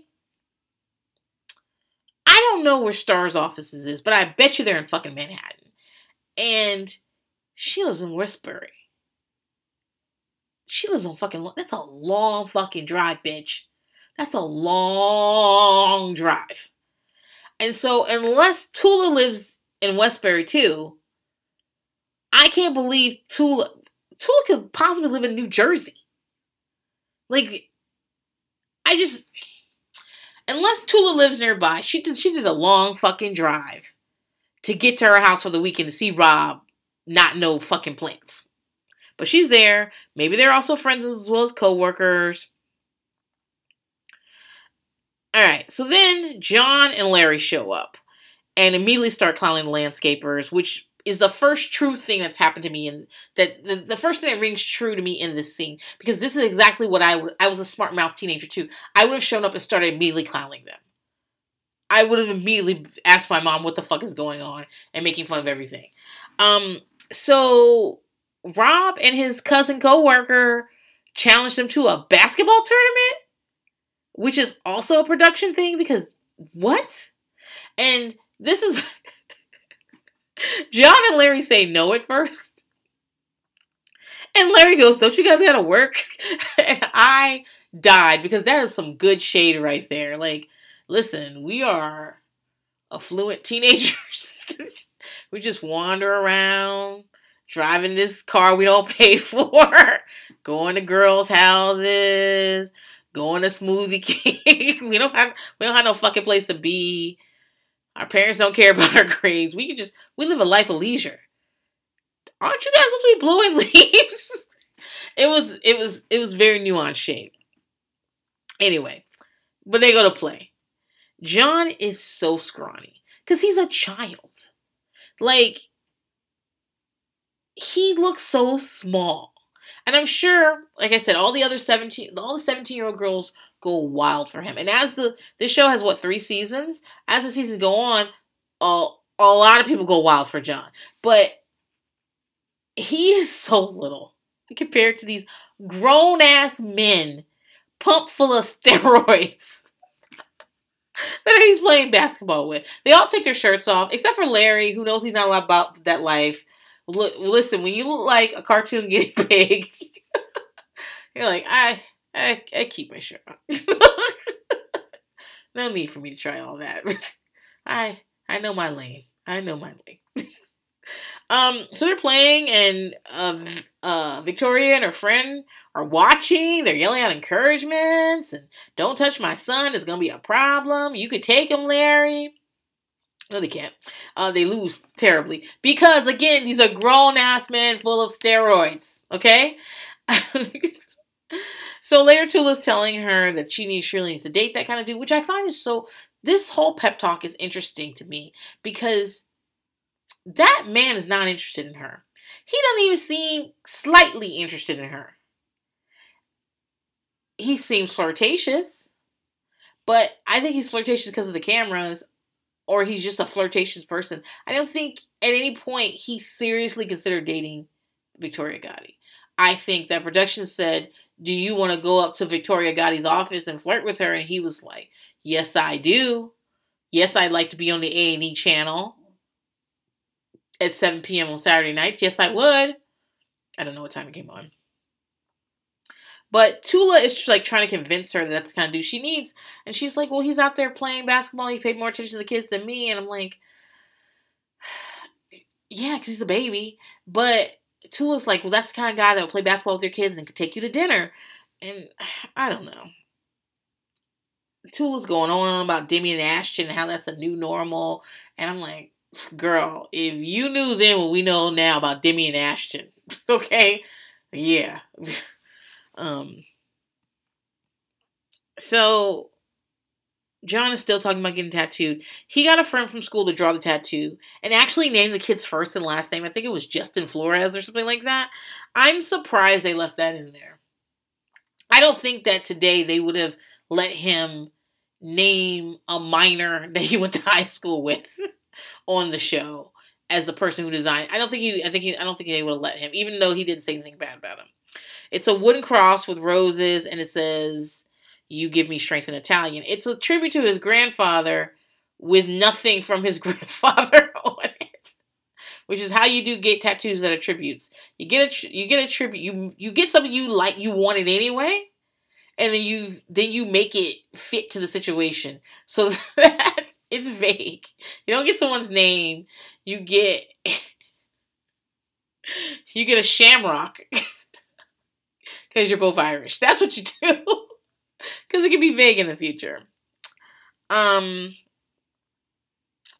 I don't know where Star's offices is, but I bet you they're in fucking Manhattan. And she lives in Westbury. She lives on fucking. That's a long fucking drive, bitch. That's a long drive. And so, unless Tula lives in Westbury too, I can't believe Tula. Tula could possibly live in New Jersey. Like, I just unless Tula lives nearby, she did she did a long fucking drive to get to her house for the weekend to see Rob not know fucking plants. But she's there. Maybe they're also friends as well as co-workers. Alright, so then John and Larry show up and immediately start clowning the landscapers, which is the first true thing that's happened to me and that the, the first thing that rings true to me in this scene because this is exactly what I would I was a smart mouth teenager too. I would have shown up and started immediately clowning them. I would have immediately asked my mom what the fuck is going on and making fun of everything. Um so Rob and his cousin co-worker challenged him to a basketball tournament, which is also a production thing because what? And this is John and Larry say no at first. And Larry goes, Don't you guys gotta work? *laughs* and I died because that is some good shade right there. Like, listen, we are affluent teenagers. *laughs* we just wander around, driving this car we don't pay *laughs* for, going to girls' houses, going to Smoothie King. we don't have we don't have no fucking place to be. Our parents don't care *laughs* about our grades. We can just we live a life of leisure. Aren't you guys supposed to be blowing *laughs* leaves? it was it was it was very nuanced shade. Anyway, but they go to play. John is so scrawny because he's a child. Like he looks so small. And I'm sure, like I said, all the other 17 all the 17 year old girls go wild for him. And as the this show has what three seasons, as the seasons go on, a, a lot of people go wild for John. But he is *laughs* so little compared to these grown ass men pumped full of *laughs* steroids that he's playing basketball with. They all take their shirts off, except for Larry, who knows he's not allowed about that life. L- listen, when you look like a cartoon *laughs* guinea pig, you're like, I, I, I keep my shirt on. *laughs* no need for me to try all that. *laughs* I, I know my lane. I know my lane. *laughs* um, so they're playing, and uh, uh, Victoria and her friend are watching. They're yelling out encouragements and "Don't touch my son. It's gonna be a problem. You could take him, Larry." No, they can't. Uh, they lose terribly because again, these are grown ass men full of steroids. Okay. So later, Tula's telling her that she needs Shirley needs to date that kind of dude, which I find is so. This whole pep talk is interesting to me because that man is not interested in her. He doesn't even seem slightly interested in her. He seems flirtatious, but I think he's flirtatious because of the cameras or he's just a flirtatious person. I don't think at any point he seriously considered dating Victoria Gotti. I think that production said, "Do you want to go up to Victoria Gotti's office and flirt with her?" And he was like, "Yes, I do. Yes, I'd like to be on the A and E channel at 7 p.m. on Saturday nights. Yes, I would. I don't know what time it came on." But Tula is just like trying to convince her that that's the kind of dude she needs. And she's like, well, he's out there playing basketball. He paid more attention to the kids than me. And I'm like, *sighs* yeah, because he's a baby. But Tula's like, well, that's the kind of guy that will play basketball with your kids and could take you to dinner. And *sighs* I don't know. Tula's going on and on about Demi and Ashton and how that's a new normal. And I'm like, *sighs* girl, if you knew then what we know now about Demi and Ashton, *laughs* okay? Yeah. *laughs* um so John is still talking about getting tattooed. He got a friend from school to draw the tattoo and actually named the kid's first and last name. I think it was Justin Flores or something like that. I'm surprised they left that in there. I don't think that today they would have let him name a minor *laughs* that he went to high school with *laughs* on the show as the person who designed. I don't think he I think he I don't think they would have let him, even though he didn't say anything bad about him. It's a wooden cross with roses and it says you Give Me Strength in Italian. It's a tribute to his grandfather with nothing from his *laughs* grandfather on it, which is how you do get tattoos that are tributes. You get a you get a tribute. You you get something you like you want it anyway, and then you then you make it fit to the situation so *laughs* that it's vague. You don't get someone's name. You get *laughs* you get a shamrock because you're both Irish. That's what you do *laughs* because it can be vague in the future. Um.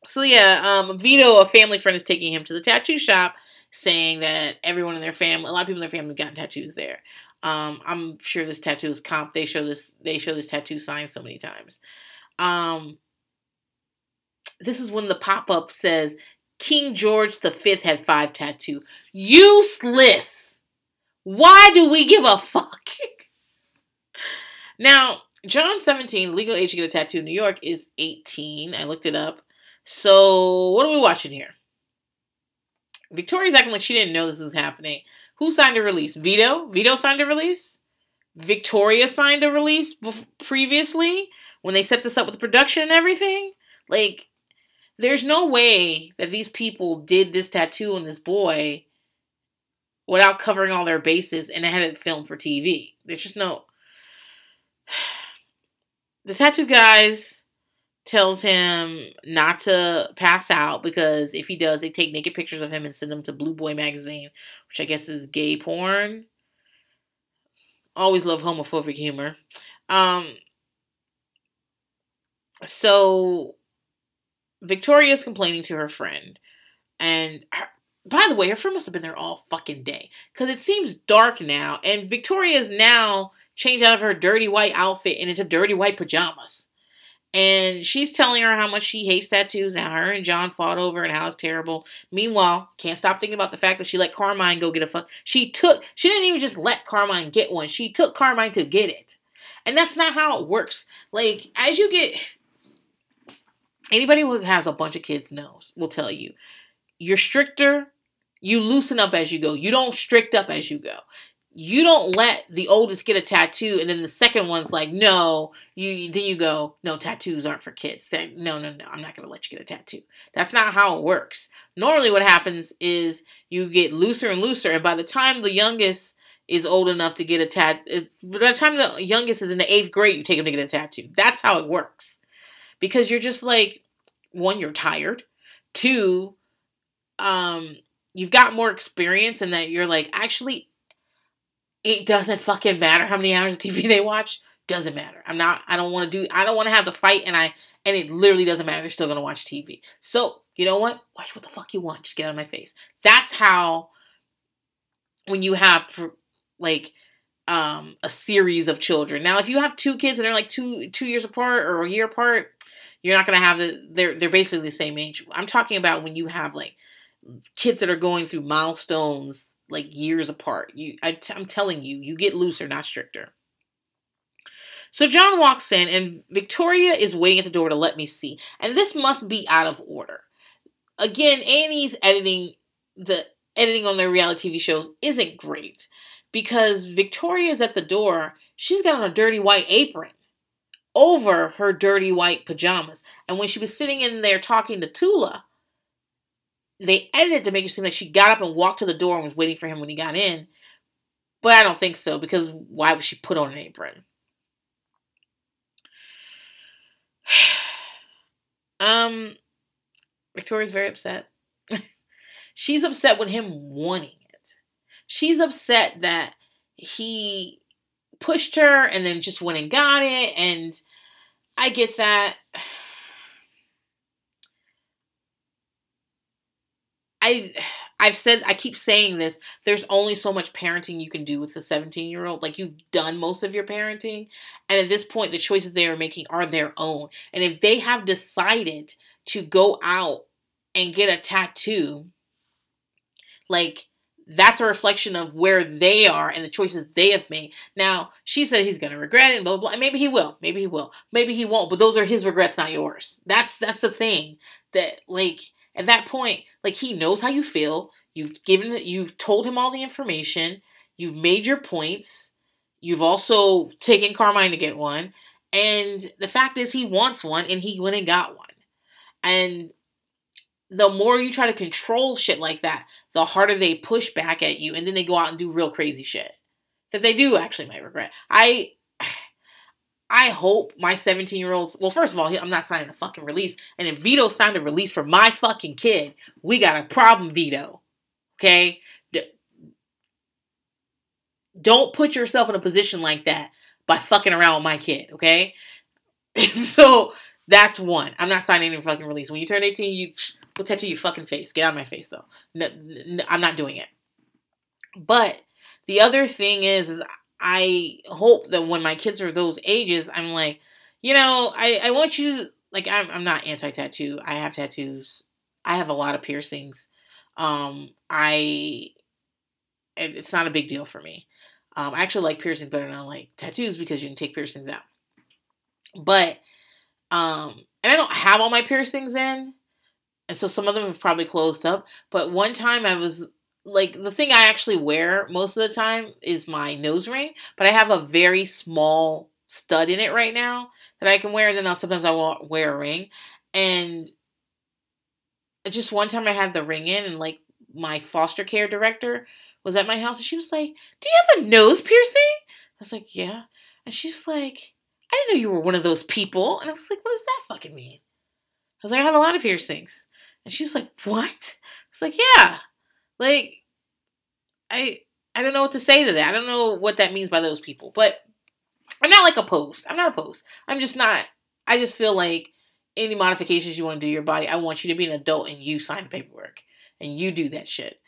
So yeah, um, Vito, a family friend, is taking him to the tattoo shop, saying that everyone in their family, a lot of people in their family, got tattoos there. Um, I'm sure this tattoo is comp. They show this. They show this tattoo sign so many times. Um, this is when the pop up says King George V had five tattoo. Useless. Why do we give a fuck? *laughs* Now, John 17, legal age to get a tattoo in New York is 18. I looked it up. So, what are we watching here? Victoria's acting like she didn't know this was happening. Who signed a release? Vito? Vito signed a release? Victoria signed a release previously when they set this up with the production and everything? Like, there's no way that these people did this tattoo on this boy without covering all their bases and had it filmed for TV. There's just no *sighs* the tattoo guys tells him not to pass out because if he does, they take naked pictures of him and send them to Blue Boy magazine, which I guess is gay porn. Always love homophobic humor. Um, so Victoria is complaining to her friend, and her, by the way, her friend must have been there all fucking day because it seems dark now, and Victoria is now changed out of her dirty white outfit and into dirty white pajamas. And she's telling her how much she hates tattoos and her and John fought over and how it's terrible. Meanwhile, can't stop thinking about the fact that she let Carmine go get a fuck. She took, she didn't even just let Carmine get one. She took Carmine to get it. And that's not how it works. Like, as you get, anybody who has a bunch of kids knows, will tell you, you're stricter, you loosen up as you go. You don't strict up as you go you don't let the oldest get a tattoo and then the second one's like no you then you go no tattoos aren't for kids. Then no no no i'm not going to let you get a tattoo. That's not how it works. Normally what happens is you get looser and looser and by the time the youngest is old enough to get a tattoo by the time the youngest is in the eighth grade you take him to get a tattoo. That's how it works. Because you're just like one you're tired. Two um you've got more experience and that you're like actually it doesn't fucking matter how many hours of TV they watch. Doesn't matter. I'm not. I don't want to do. I don't want to have the fight, and I and it literally doesn't matter. They're still gonna watch TV. So you know what? Watch what the fuck you want. Just get out of my face. That's how. When you have like um a series of children. Now, if you have two kids and they're like two two years apart or a year apart, you're not gonna have the. They're they're basically the same age. I'm talking about when you have like kids that are going through milestones like years apart. You, I, I'm telling you, you get looser, not stricter. So John walks in, and Victoria is waiting at the door to let me see. And this must be out of order. Again, A and E's editing the editing on their reality TV shows isn't great because Victoria's at the door. She's got on a dirty white apron over her dirty white pajamas. And when she was sitting in there talking to Tula, they edited to make it seem like she got up and walked to the door and was waiting for him when he got in. But I don't think so because why would she put on an apron? *sighs* um, Victoria's very upset. *laughs* She's upset with him wanting it. she's upset that he pushed her and then just went and got it. And I get that. I I've said I keep saying this. There's only so much parenting you can do with a 17 year old. Like you've done most of your parenting, and at this point, the choices they are making are their own. And if they have decided to go out and get a tattoo, like that's a reflection of where they are and the choices they have made. Now, she said he's gonna regret it, blah, blah blah. Maybe he will. Maybe he will. Maybe he won't. But those are his regrets, not yours. That's that's the thing. That like at that point, like he knows how you feel. You've given you've told him all the information. You've made your points. You've also taken Carmine to get one. And the fact is he wants one and he went and got one. And the more you try to control shit like that, the harder they push back at you and then they go out and do real crazy shit that they do actually might regret. I I hope my 17 year olds, well, first of all, I'm not signing a fucking release. And if Vito signed a release for my fucking kid, we got a problem, Vito. Okay? Don't put yourself in a position like that by fucking around with my kid, okay? *laughs* so that's one. I'm not signing any fucking release. When you turn 18, you will tattoo your fucking face. Get out of my face, though. No, no, I'm not doing it. But the other thing is, is I hope that when my kids are those ages, I'm like, you know, I, I want you, like, I'm, I'm not anti tattoo. I have tattoos. I have a lot of piercings. Um, I, it's not a big deal for me. Um, I actually like piercings better than I like tattoos because you can take piercings out. But, um, and I don't have all my piercings in. And so some of them have probably closed up. But one time I was like the thing I actually wear most of the time is my nose ring, but I have a very small stud in it right now that I can wear. And then I'll, sometimes I won't wear a ring. And just one time I had the ring in, and like my foster care director was at my house, and she was like, "Do you have a nose piercing?" I was like, "Yeah," and she's like, "I didn't know you were one of those people." And I was like, "What does that fucking mean?" I was like, "I have a lot of piercings," and she's like, "What?" I was like, "Yeah." Like, I I don't know what to say to that. I don't know what that means by those people. But I'm not like opposed. I'm not opposed. I'm just not. I just feel like any modifications you want to do your body, I want you to be an adult and you sign the paperwork and you do that shit.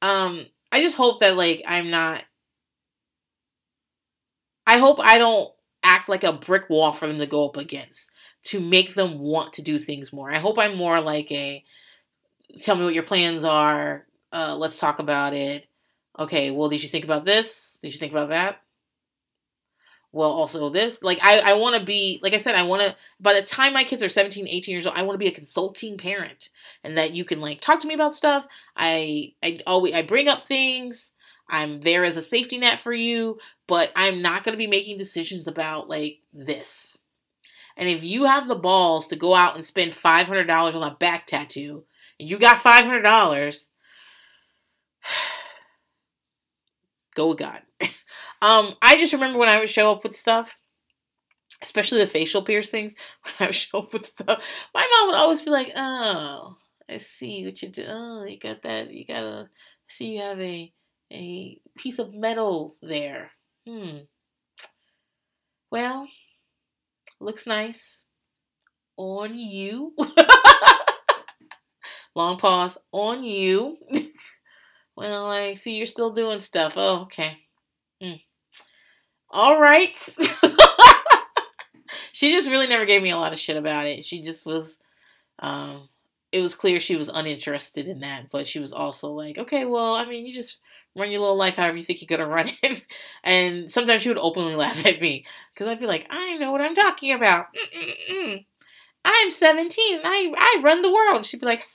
Um, I just hope that like I'm not. I hope I don't act like a brick wall for them to go up against to make them want to do things more. I hope I'm more like a tell me what your plans are, uh, let's talk about it. Okay, well, did you think about this? Did you think about that? Well, also this. Like, I, I want to be, like I said, I want to, by the time my kids are 17, 18 years old, I want to be a consulting parent and that you can, like, talk to me about stuff. I, I always, I bring up things. I'm there as a safety net for you, but I'm not going to be making decisions about, like, this. And if you have the balls to go out and spend $500 on a back tattoo, and you got $500, *sighs* go with God. *laughs* um, I just remember when I would show up with stuff, especially the facial piercings, *laughs* when I would show up with stuff, my mom would always be like, Oh, I see what you do. Oh, you got that. You got a, see you have a, a piece of metal there. Hmm. Well, looks nice on you. *laughs* Long pause on you. Well, I see you're still doing stuff. Oh, okay. Hmm. All right. *laughs* she just really never gave me a lot of shit about it. She just was um it was clear she was uninterested in that, but she was also like, okay, well, I mean, you just run your little life however you think you're gonna run it. *laughs* and sometimes she would openly *laughs* laugh at me because I'd be like, I know what I'm talking about. Mm-mm-mm. I'm 17. I I run the world. She'd be like,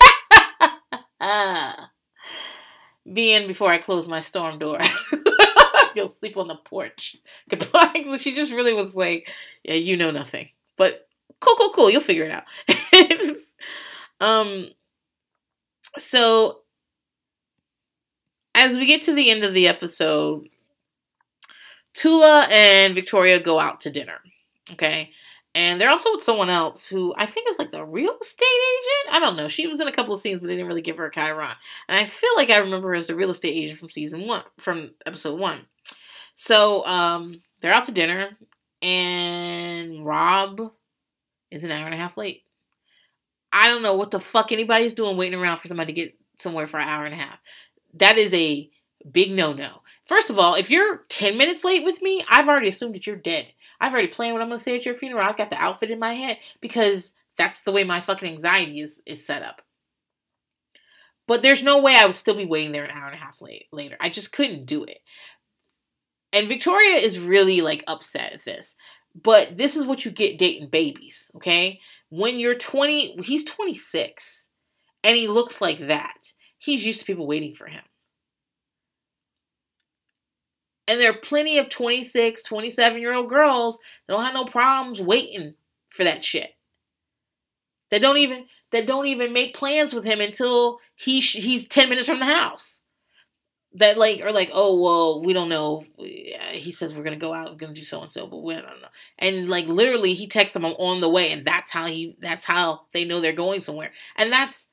be in before I close my storm door. *laughs* You'll sleep on the porch. *laughs* Goodbye. *laughs* She just really was like, yeah, you know nothing. But cool, cool, cool. You'll figure it out. um. So as we get to the end of the episode, Tula and Victoria go out to dinner. Okay. And they're also with someone else who I think is like the real estate agent. I don't know. She was in a couple of scenes, but they didn't really give her a Chiron. And I feel like I remember her as the real estate agent from season one, from episode one. So um, they're out to dinner, and Rob is an hour and a half late. I don't know what the fuck anybody's doing waiting around for somebody to get somewhere for an hour and a half. That is a big no no. First of all, if you're 10 minutes late with me, I've already assumed that you're dead. I've already planned what I'm going to say at your funeral. I've got the outfit in my head because that's the way my fucking anxiety is, is set up. But there's no way I would still be waiting there an hour and a half late, later. I just couldn't do it. And Victoria is really like upset at this. But this is what you get dating babies, okay? When you're 20, he's 26 and he looks like that. He's used to people waiting for him. And there are plenty of 26, 27 year old girls that don't have no problems waiting for that shit. That don't even that don't even make plans with him until he he's 10 minutes from the house. That like are like, "Oh, well, we don't know. He says we're going to go out, we're going to do so and so, but we don't know." And like literally he texts them on the way and that's how he that's how they know they're going somewhere. And that's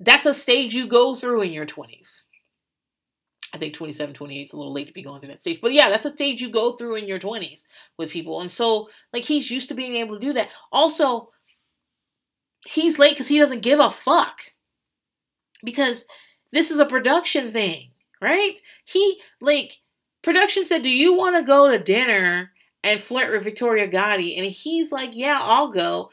that's a stage you go through in your 20s. I think 27, 28 is a little late to be going through that stage. But yeah, that's a stage you go through in your 20s with people. And so, like, he's used to being able to do that. Also, he's late because he doesn't give a fuck. Because this is a production thing, right? He, like, production said, Do you want to go to dinner and flirt with Victoria Gotti? And he's like, Yeah, I'll go.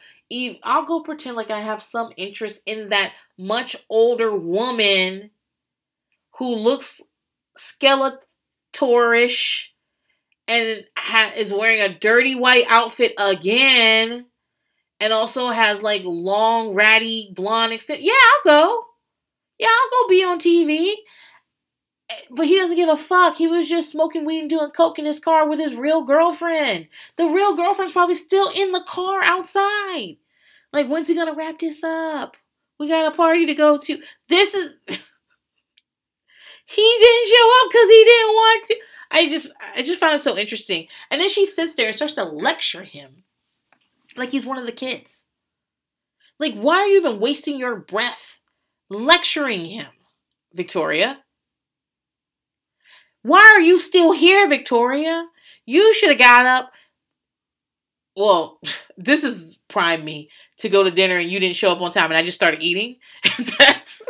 I'll go pretend like I have some interest in that much older woman who looks skeletorish and ha- is wearing a dirty white outfit again and also has like long ratty blonde extent yeah i'll go yeah i'll go be on tv eh, but he doesn't give a fuck. He was just smoking weed and doing coke in his car with his real girlfriend. The real girlfriend's probably still in the car outside. Like, when's he gonna wrap this up? We got a party to go to. This is *laughs* he didn't show up because he didn't want to. I just I just found it so interesting. And then she sits there and starts to lecture him. Like he's one of the kids. Like, why are you even wasting your breath lecturing him, Victoria? Why are you still here, Victoria? You should have got up. Well, *laughs* this is prime me to go to dinner and you didn't show up on time and I just started eating. *laughs* That's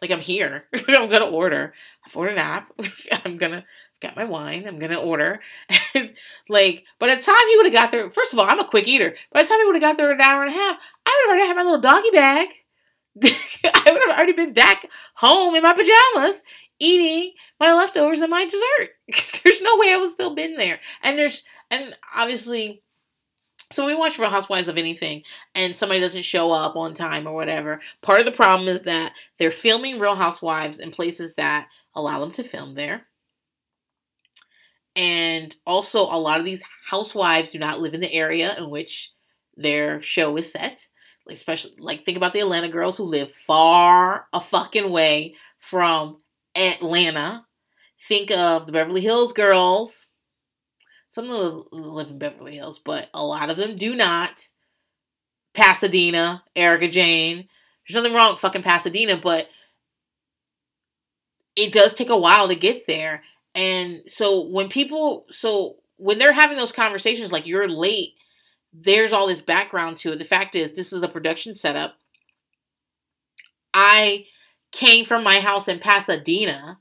like I'm here. *laughs* I'm gonna order. Ordered an app. *laughs* I'm gonna get my wine. I'm gonna order. *laughs* And like by the time he would have got there, first of all, I'm a quick eater. By the time he would have got there an hour and a half, I would have already had my little doggy bag. *laughs* I would have already been back home in my pajamas eating my leftovers and my dessert. there's no way I would still been there. And there's and obviously so we watch Real Housewives of anything and somebody doesn't show up on time or whatever. Part of the problem is that they're filming Real Housewives in places that allow them to film there. And also, a lot of these housewives do not live in the area in which their show is set. Especially, like, think about the Atlanta girls who live far a fucking way from Atlanta. Think of the Beverly Hills girls some of them live in Beverly Hills, but a lot of them do not. Pasadena, Erika Jayne. There's nothing wrong with fucking Pasadena, but it does take a while to get there. And so when people, so when they're having those conversations, like you're late, there's all this background to it. The fact is, this is a production setup. I came from my house in Pasadena.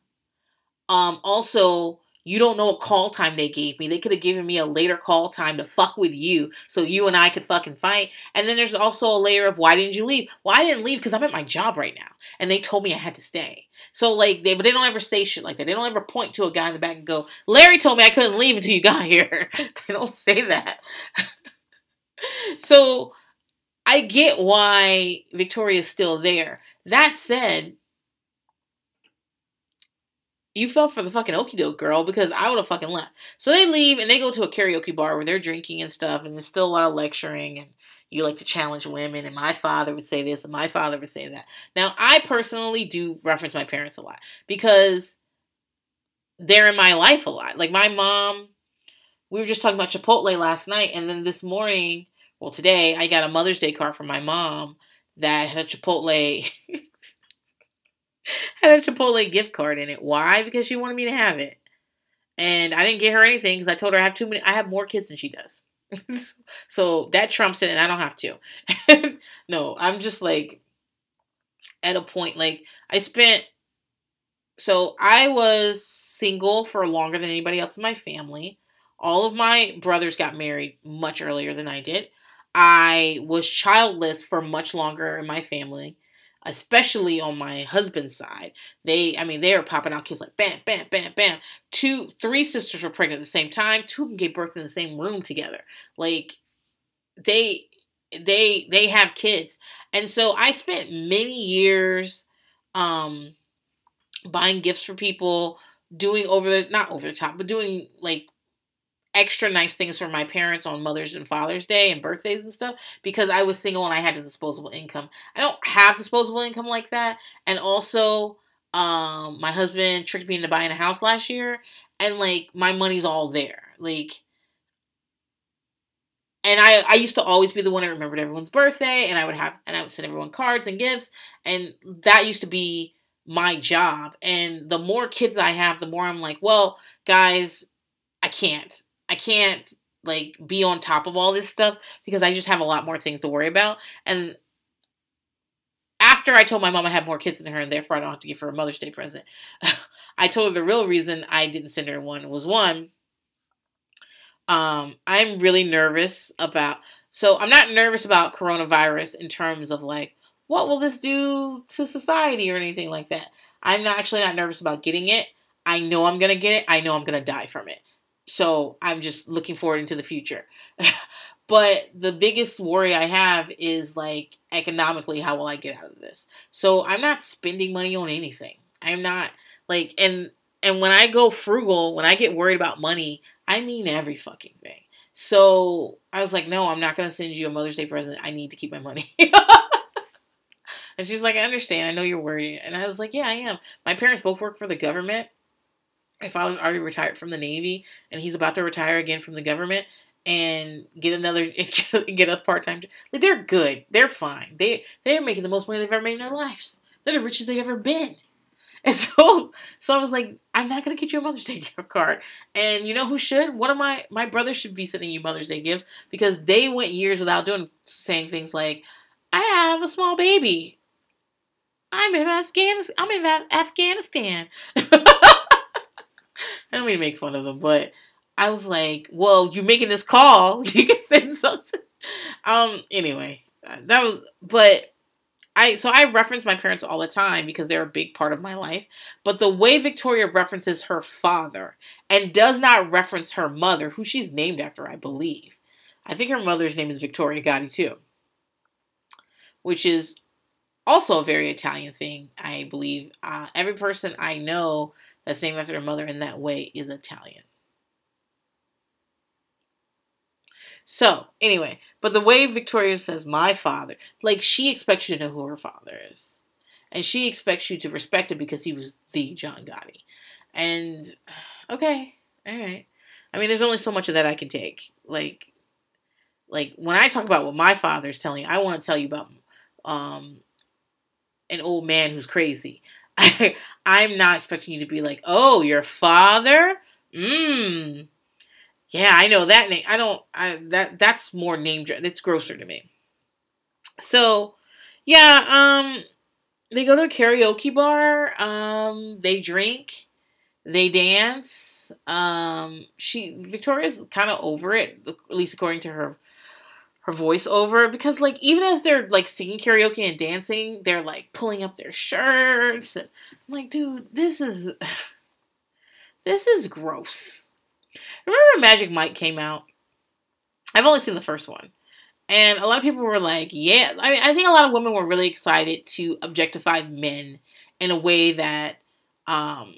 Um, also, you don't know what call time they gave me. They could have given me a later call time to fuck with you so you and I could fucking fight. And then there's also a layer of why didn't you leave? Well, I didn't leave because I'm at my job right now. And they told me I had to stay. So like they but they don't ever say shit like that. They don't ever point to a guy in the back and go, Larry told me I couldn't leave until you got here. *laughs* they don't say that. *laughs* so I get why Victoria's still there. That said, you fell for the fucking okie doke girl because I would have fucking left. So they leave and they go to a karaoke bar where they're drinking and stuff, and there's still a lot of lecturing and you like to challenge women, and my father would say this and my father would say that. Now, I personally do reference my parents a lot because they're in my life a lot. Like my mom, we were just talking about Chipotle last night, and then this morning Well, today I got a Mother's Day card from my mom that had a Chipotle *laughs* *laughs* had a Chipotle gift card in it. Why? Because she wanted me to have it. And I didn't get her anything because I told her I have too many I have more kids than she does. *laughs* so that trumps it and I don't have to. *laughs* no, I'm just like at a point like I spent so I was single for longer than anybody else in my family. All of my brothers got married much earlier than I did. I was childless for much longer in my family, especially on my husband's side. They, I mean, they were popping out kids like bam, bam, bam, bam. Two, three sisters were pregnant at the same time. Two of them gave birth in the same room together. Like they, they, they have kids, and so I spent many years, um, buying gifts for people, doing over the not over the top, but doing like extra nice things for my parents on Mother's and Father's Day and birthdays and stuff because I was single and I had a disposable income. I don't have disposable income like that. And also, um, my husband tricked me into buying a house last year and like my money's all there. Like and I, I used to always be the one that remembered everyone's birthday and I would have and I would send everyone cards and gifts and that used to be my job. And the more kids I have, the more I'm like, well, guys, I can't. I can't like be on top of all this stuff because I just have a lot more things to worry about. And after I told my mom I had more kids than her and therefore I don't have to give her a Mother's Day present, *laughs* I told her the real reason I didn't send her one was one, um, I'm really nervous about. So I'm not nervous about coronavirus in terms of like what will this do to society or anything like that. I'm not actually not nervous about getting it. I know I'm gonna get it. I know I'm gonna die from it. So I'm just looking forward into the future. *laughs* but the biggest worry I have is like economically, how will I get out of this? So I'm not spending money on anything. I'm not like and and when I go frugal, when I get worried about money, I mean every fucking thing. So I was like, no, I'm not gonna send you a Mother's Day present. I need to keep my money. *laughs* and she's like, I understand. I know you're worried. And I was like, yeah, I am. My parents both work for the government if I was already retired from the Navy and he's about to retire again from the government and get another *laughs* get a part time, like they're good, they're fine. They they're making the most money they've ever made in their lives. They're the richest they've ever been. *laughs* And so so I was like, I'm not gonna get you a Mother's Day *laughs* gift card. And you know who should? One of my my brothers should be sending you Mother's Day gifts because they went years without doing saying things like, I have a small baby. I'm in Afghanistan. I'm in Afghanistan. I don't mean to make fun of them, but I was like, well, you're making this call. *laughs* You can send something. Um, anyway, that was, but I, so I reference my parents all the time because they're a big part of my life. But the way Victoria references her father and does not reference her mother, who she's named after, I believe. I think her mother's name is Victoria Gotti too, which is also a very Italian thing, I believe. Uh, every person I know that's named after her mother in that way is Italian. So, anyway, but the way Victoria says my father, like she expects you to know who her father is. And she expects you to respect him because he was the John Gotti. And *sighs* okay, all right. I mean, there's only so much of that I can take. Like, like when I talk about what my father's telling you, I want to tell you about um, an old man who's crazy. I, *laughs* I'm not expecting you to be like, oh, your father? Mmm. Yeah, I know that name. I don't. I that that's more name. It's grosser to me. So, yeah. Um, they go to a karaoke bar. Um, they drink. They dance. Um, she Victoria's kind of over it, at least according to her her voiceover because like even as they're like singing karaoke and dancing, they're like pulling up their shirts. And I'm like, dude, this is *sighs* this is gross. Remember Magic Mike came out? I've only seen the first one. And a lot of people were like, yeah. I mean, I think a lot of women were really excited to objectify men in a way that um,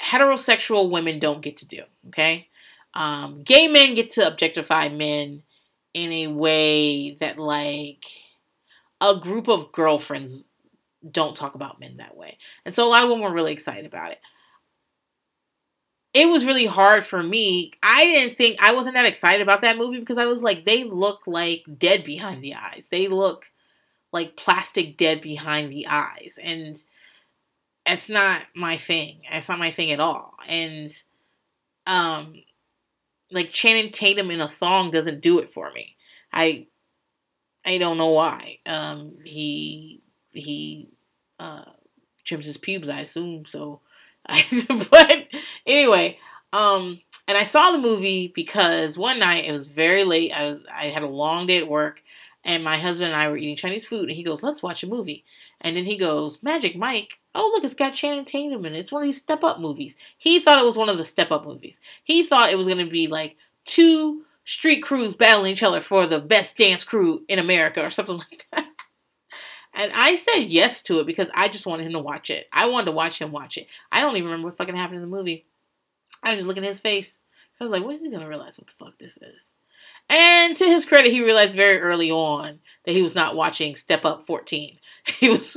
heterosexual women don't get to do. Okay? Um, gay men get to objectify men in a way that like a group of girlfriends don't talk about men that way. And so a lot of women were really excited about it. it was really hard for me. I didn't think I wasn't that excited about that movie because I was like, they look like dead behind the eyes. They look like plastic dead behind the eyes. And it's not my thing. It's not my thing at all. And um like Channing Tatum in a thong doesn't do it for me. I I don't know why. Um he he uh trims his pubes, I assume. So *laughs* but anyway, um and I saw the movie because one night it was very late. I was, I had a long day at work and my husband and I were eating Chinese food, and he goes, "Let's watch a movie." And then he goes, "Magic Mike." Oh, look, it's got Channing Tatum in it. It's one of these Step Up movies. He thought it was one of the Step Up movies. He thought it was going to be like two street crews battling each other for the best dance crew in America or something *laughs* like that. And I said yes to it because I just wanted him to watch it. I wanted to watch him watch it. I don't even remember what fucking happened in the movie. I was just looking at his face. So I was like, when is he gonna realize what the fuck this is? And to his credit, he realized very early on that he was not watching Step Up 14. *laughs* He was.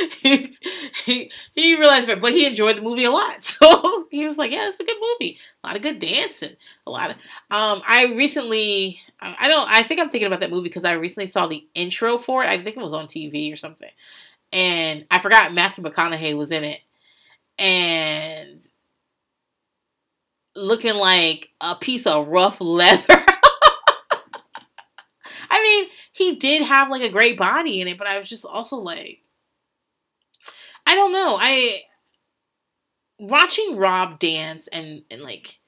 *laughs* he, he, he realized, but he enjoyed the movie a lot. *laughs* So he was like, "Yeah, it's a good movie. A lot of good dancing. A lot of." Um, I recently, I don't, I think I'm thinking about that movie because I recently saw the intro for it. I think it was on TV or something, and I forgot Matthew McConaughey was in it, and looking like a piece of rough leather. *laughs* I mean, he did have like a great body in it, but I was just also like, I don't know. I watching Rob dance and and like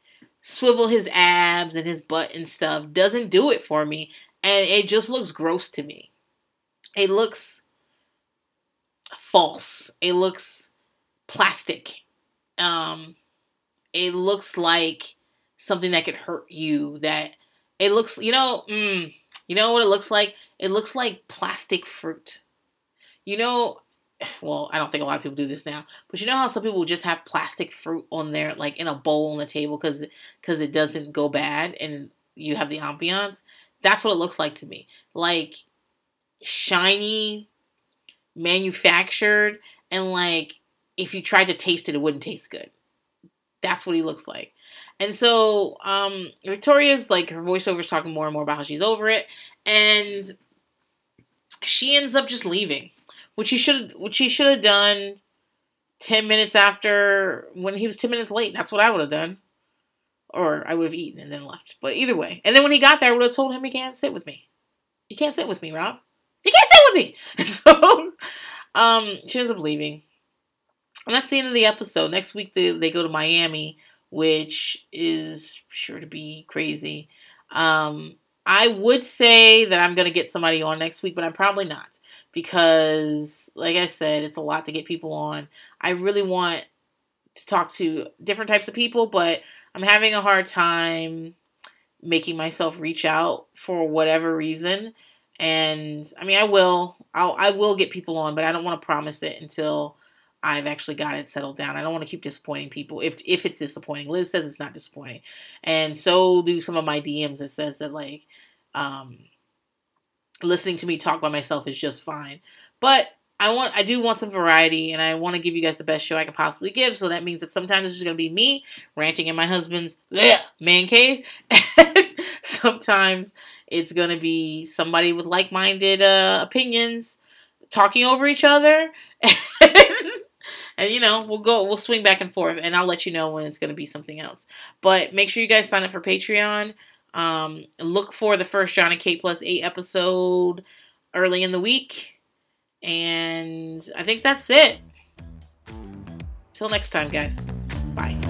swivel his abs and his butt and stuff doesn't do it for me, and it just looks gross to me. It looks false. It looks plastic. Um it looks like something that could hurt you. That it looks, you know, mm, you know what it looks like? It looks like plastic fruit. You know, well, I don't think a lot of people do this now, but you know how some people just have plastic fruit on there, like in a bowl on the table, because because it doesn't go bad and you have the ambiance. That's what it looks like to me, like shiny, manufactured, and like if you tried to taste it, it wouldn't taste good. That's what he looks like. And so um, Victoria's like her voiceover's talking more and more about how she's over it, and she ends up just leaving, which he should which she should have done ten minutes after when he was ten minutes late. That's what I would have done, or I would have eaten and then left. But either way, and then when he got there, I would have told him he can't sit with me. You can't sit with me, Rob. You can't sit with me. *laughs* So um, she ends up leaving. And that's the end of the episode. Next week they, they go to Miami, which is sure to be crazy. Um, I would say that I'm going to get somebody on next week, but I'm probably not because, like I said, it's a lot to get people on. I really want to talk to different types of people, but I'm having a hard time making myself reach out for whatever reason. And I mean, I will, I'll, I will get people on, but I don't want to promise it until I've actually got it settled down. I don't want to keep disappointing people if if it's disappointing. Liz says it's not disappointing, and so do some of my DMs. It says that like um, listening to me talk by myself is just fine, but I want I do want some variety, and I want to give you guys the best show I can possibly give. So that means that sometimes it's just gonna be me ranting in my husband's bleh, man cave. *laughs* sometimes it's gonna be somebody with like minded uh, opinions talking over each other. *laughs* and you know we'll go we'll swing back and forth and i'll let you know when it's going to be something else but make sure you guys sign up for patreon um, look for the first john and kate plus eight episode early in the week. And i think that's it. Till next time guys. Bye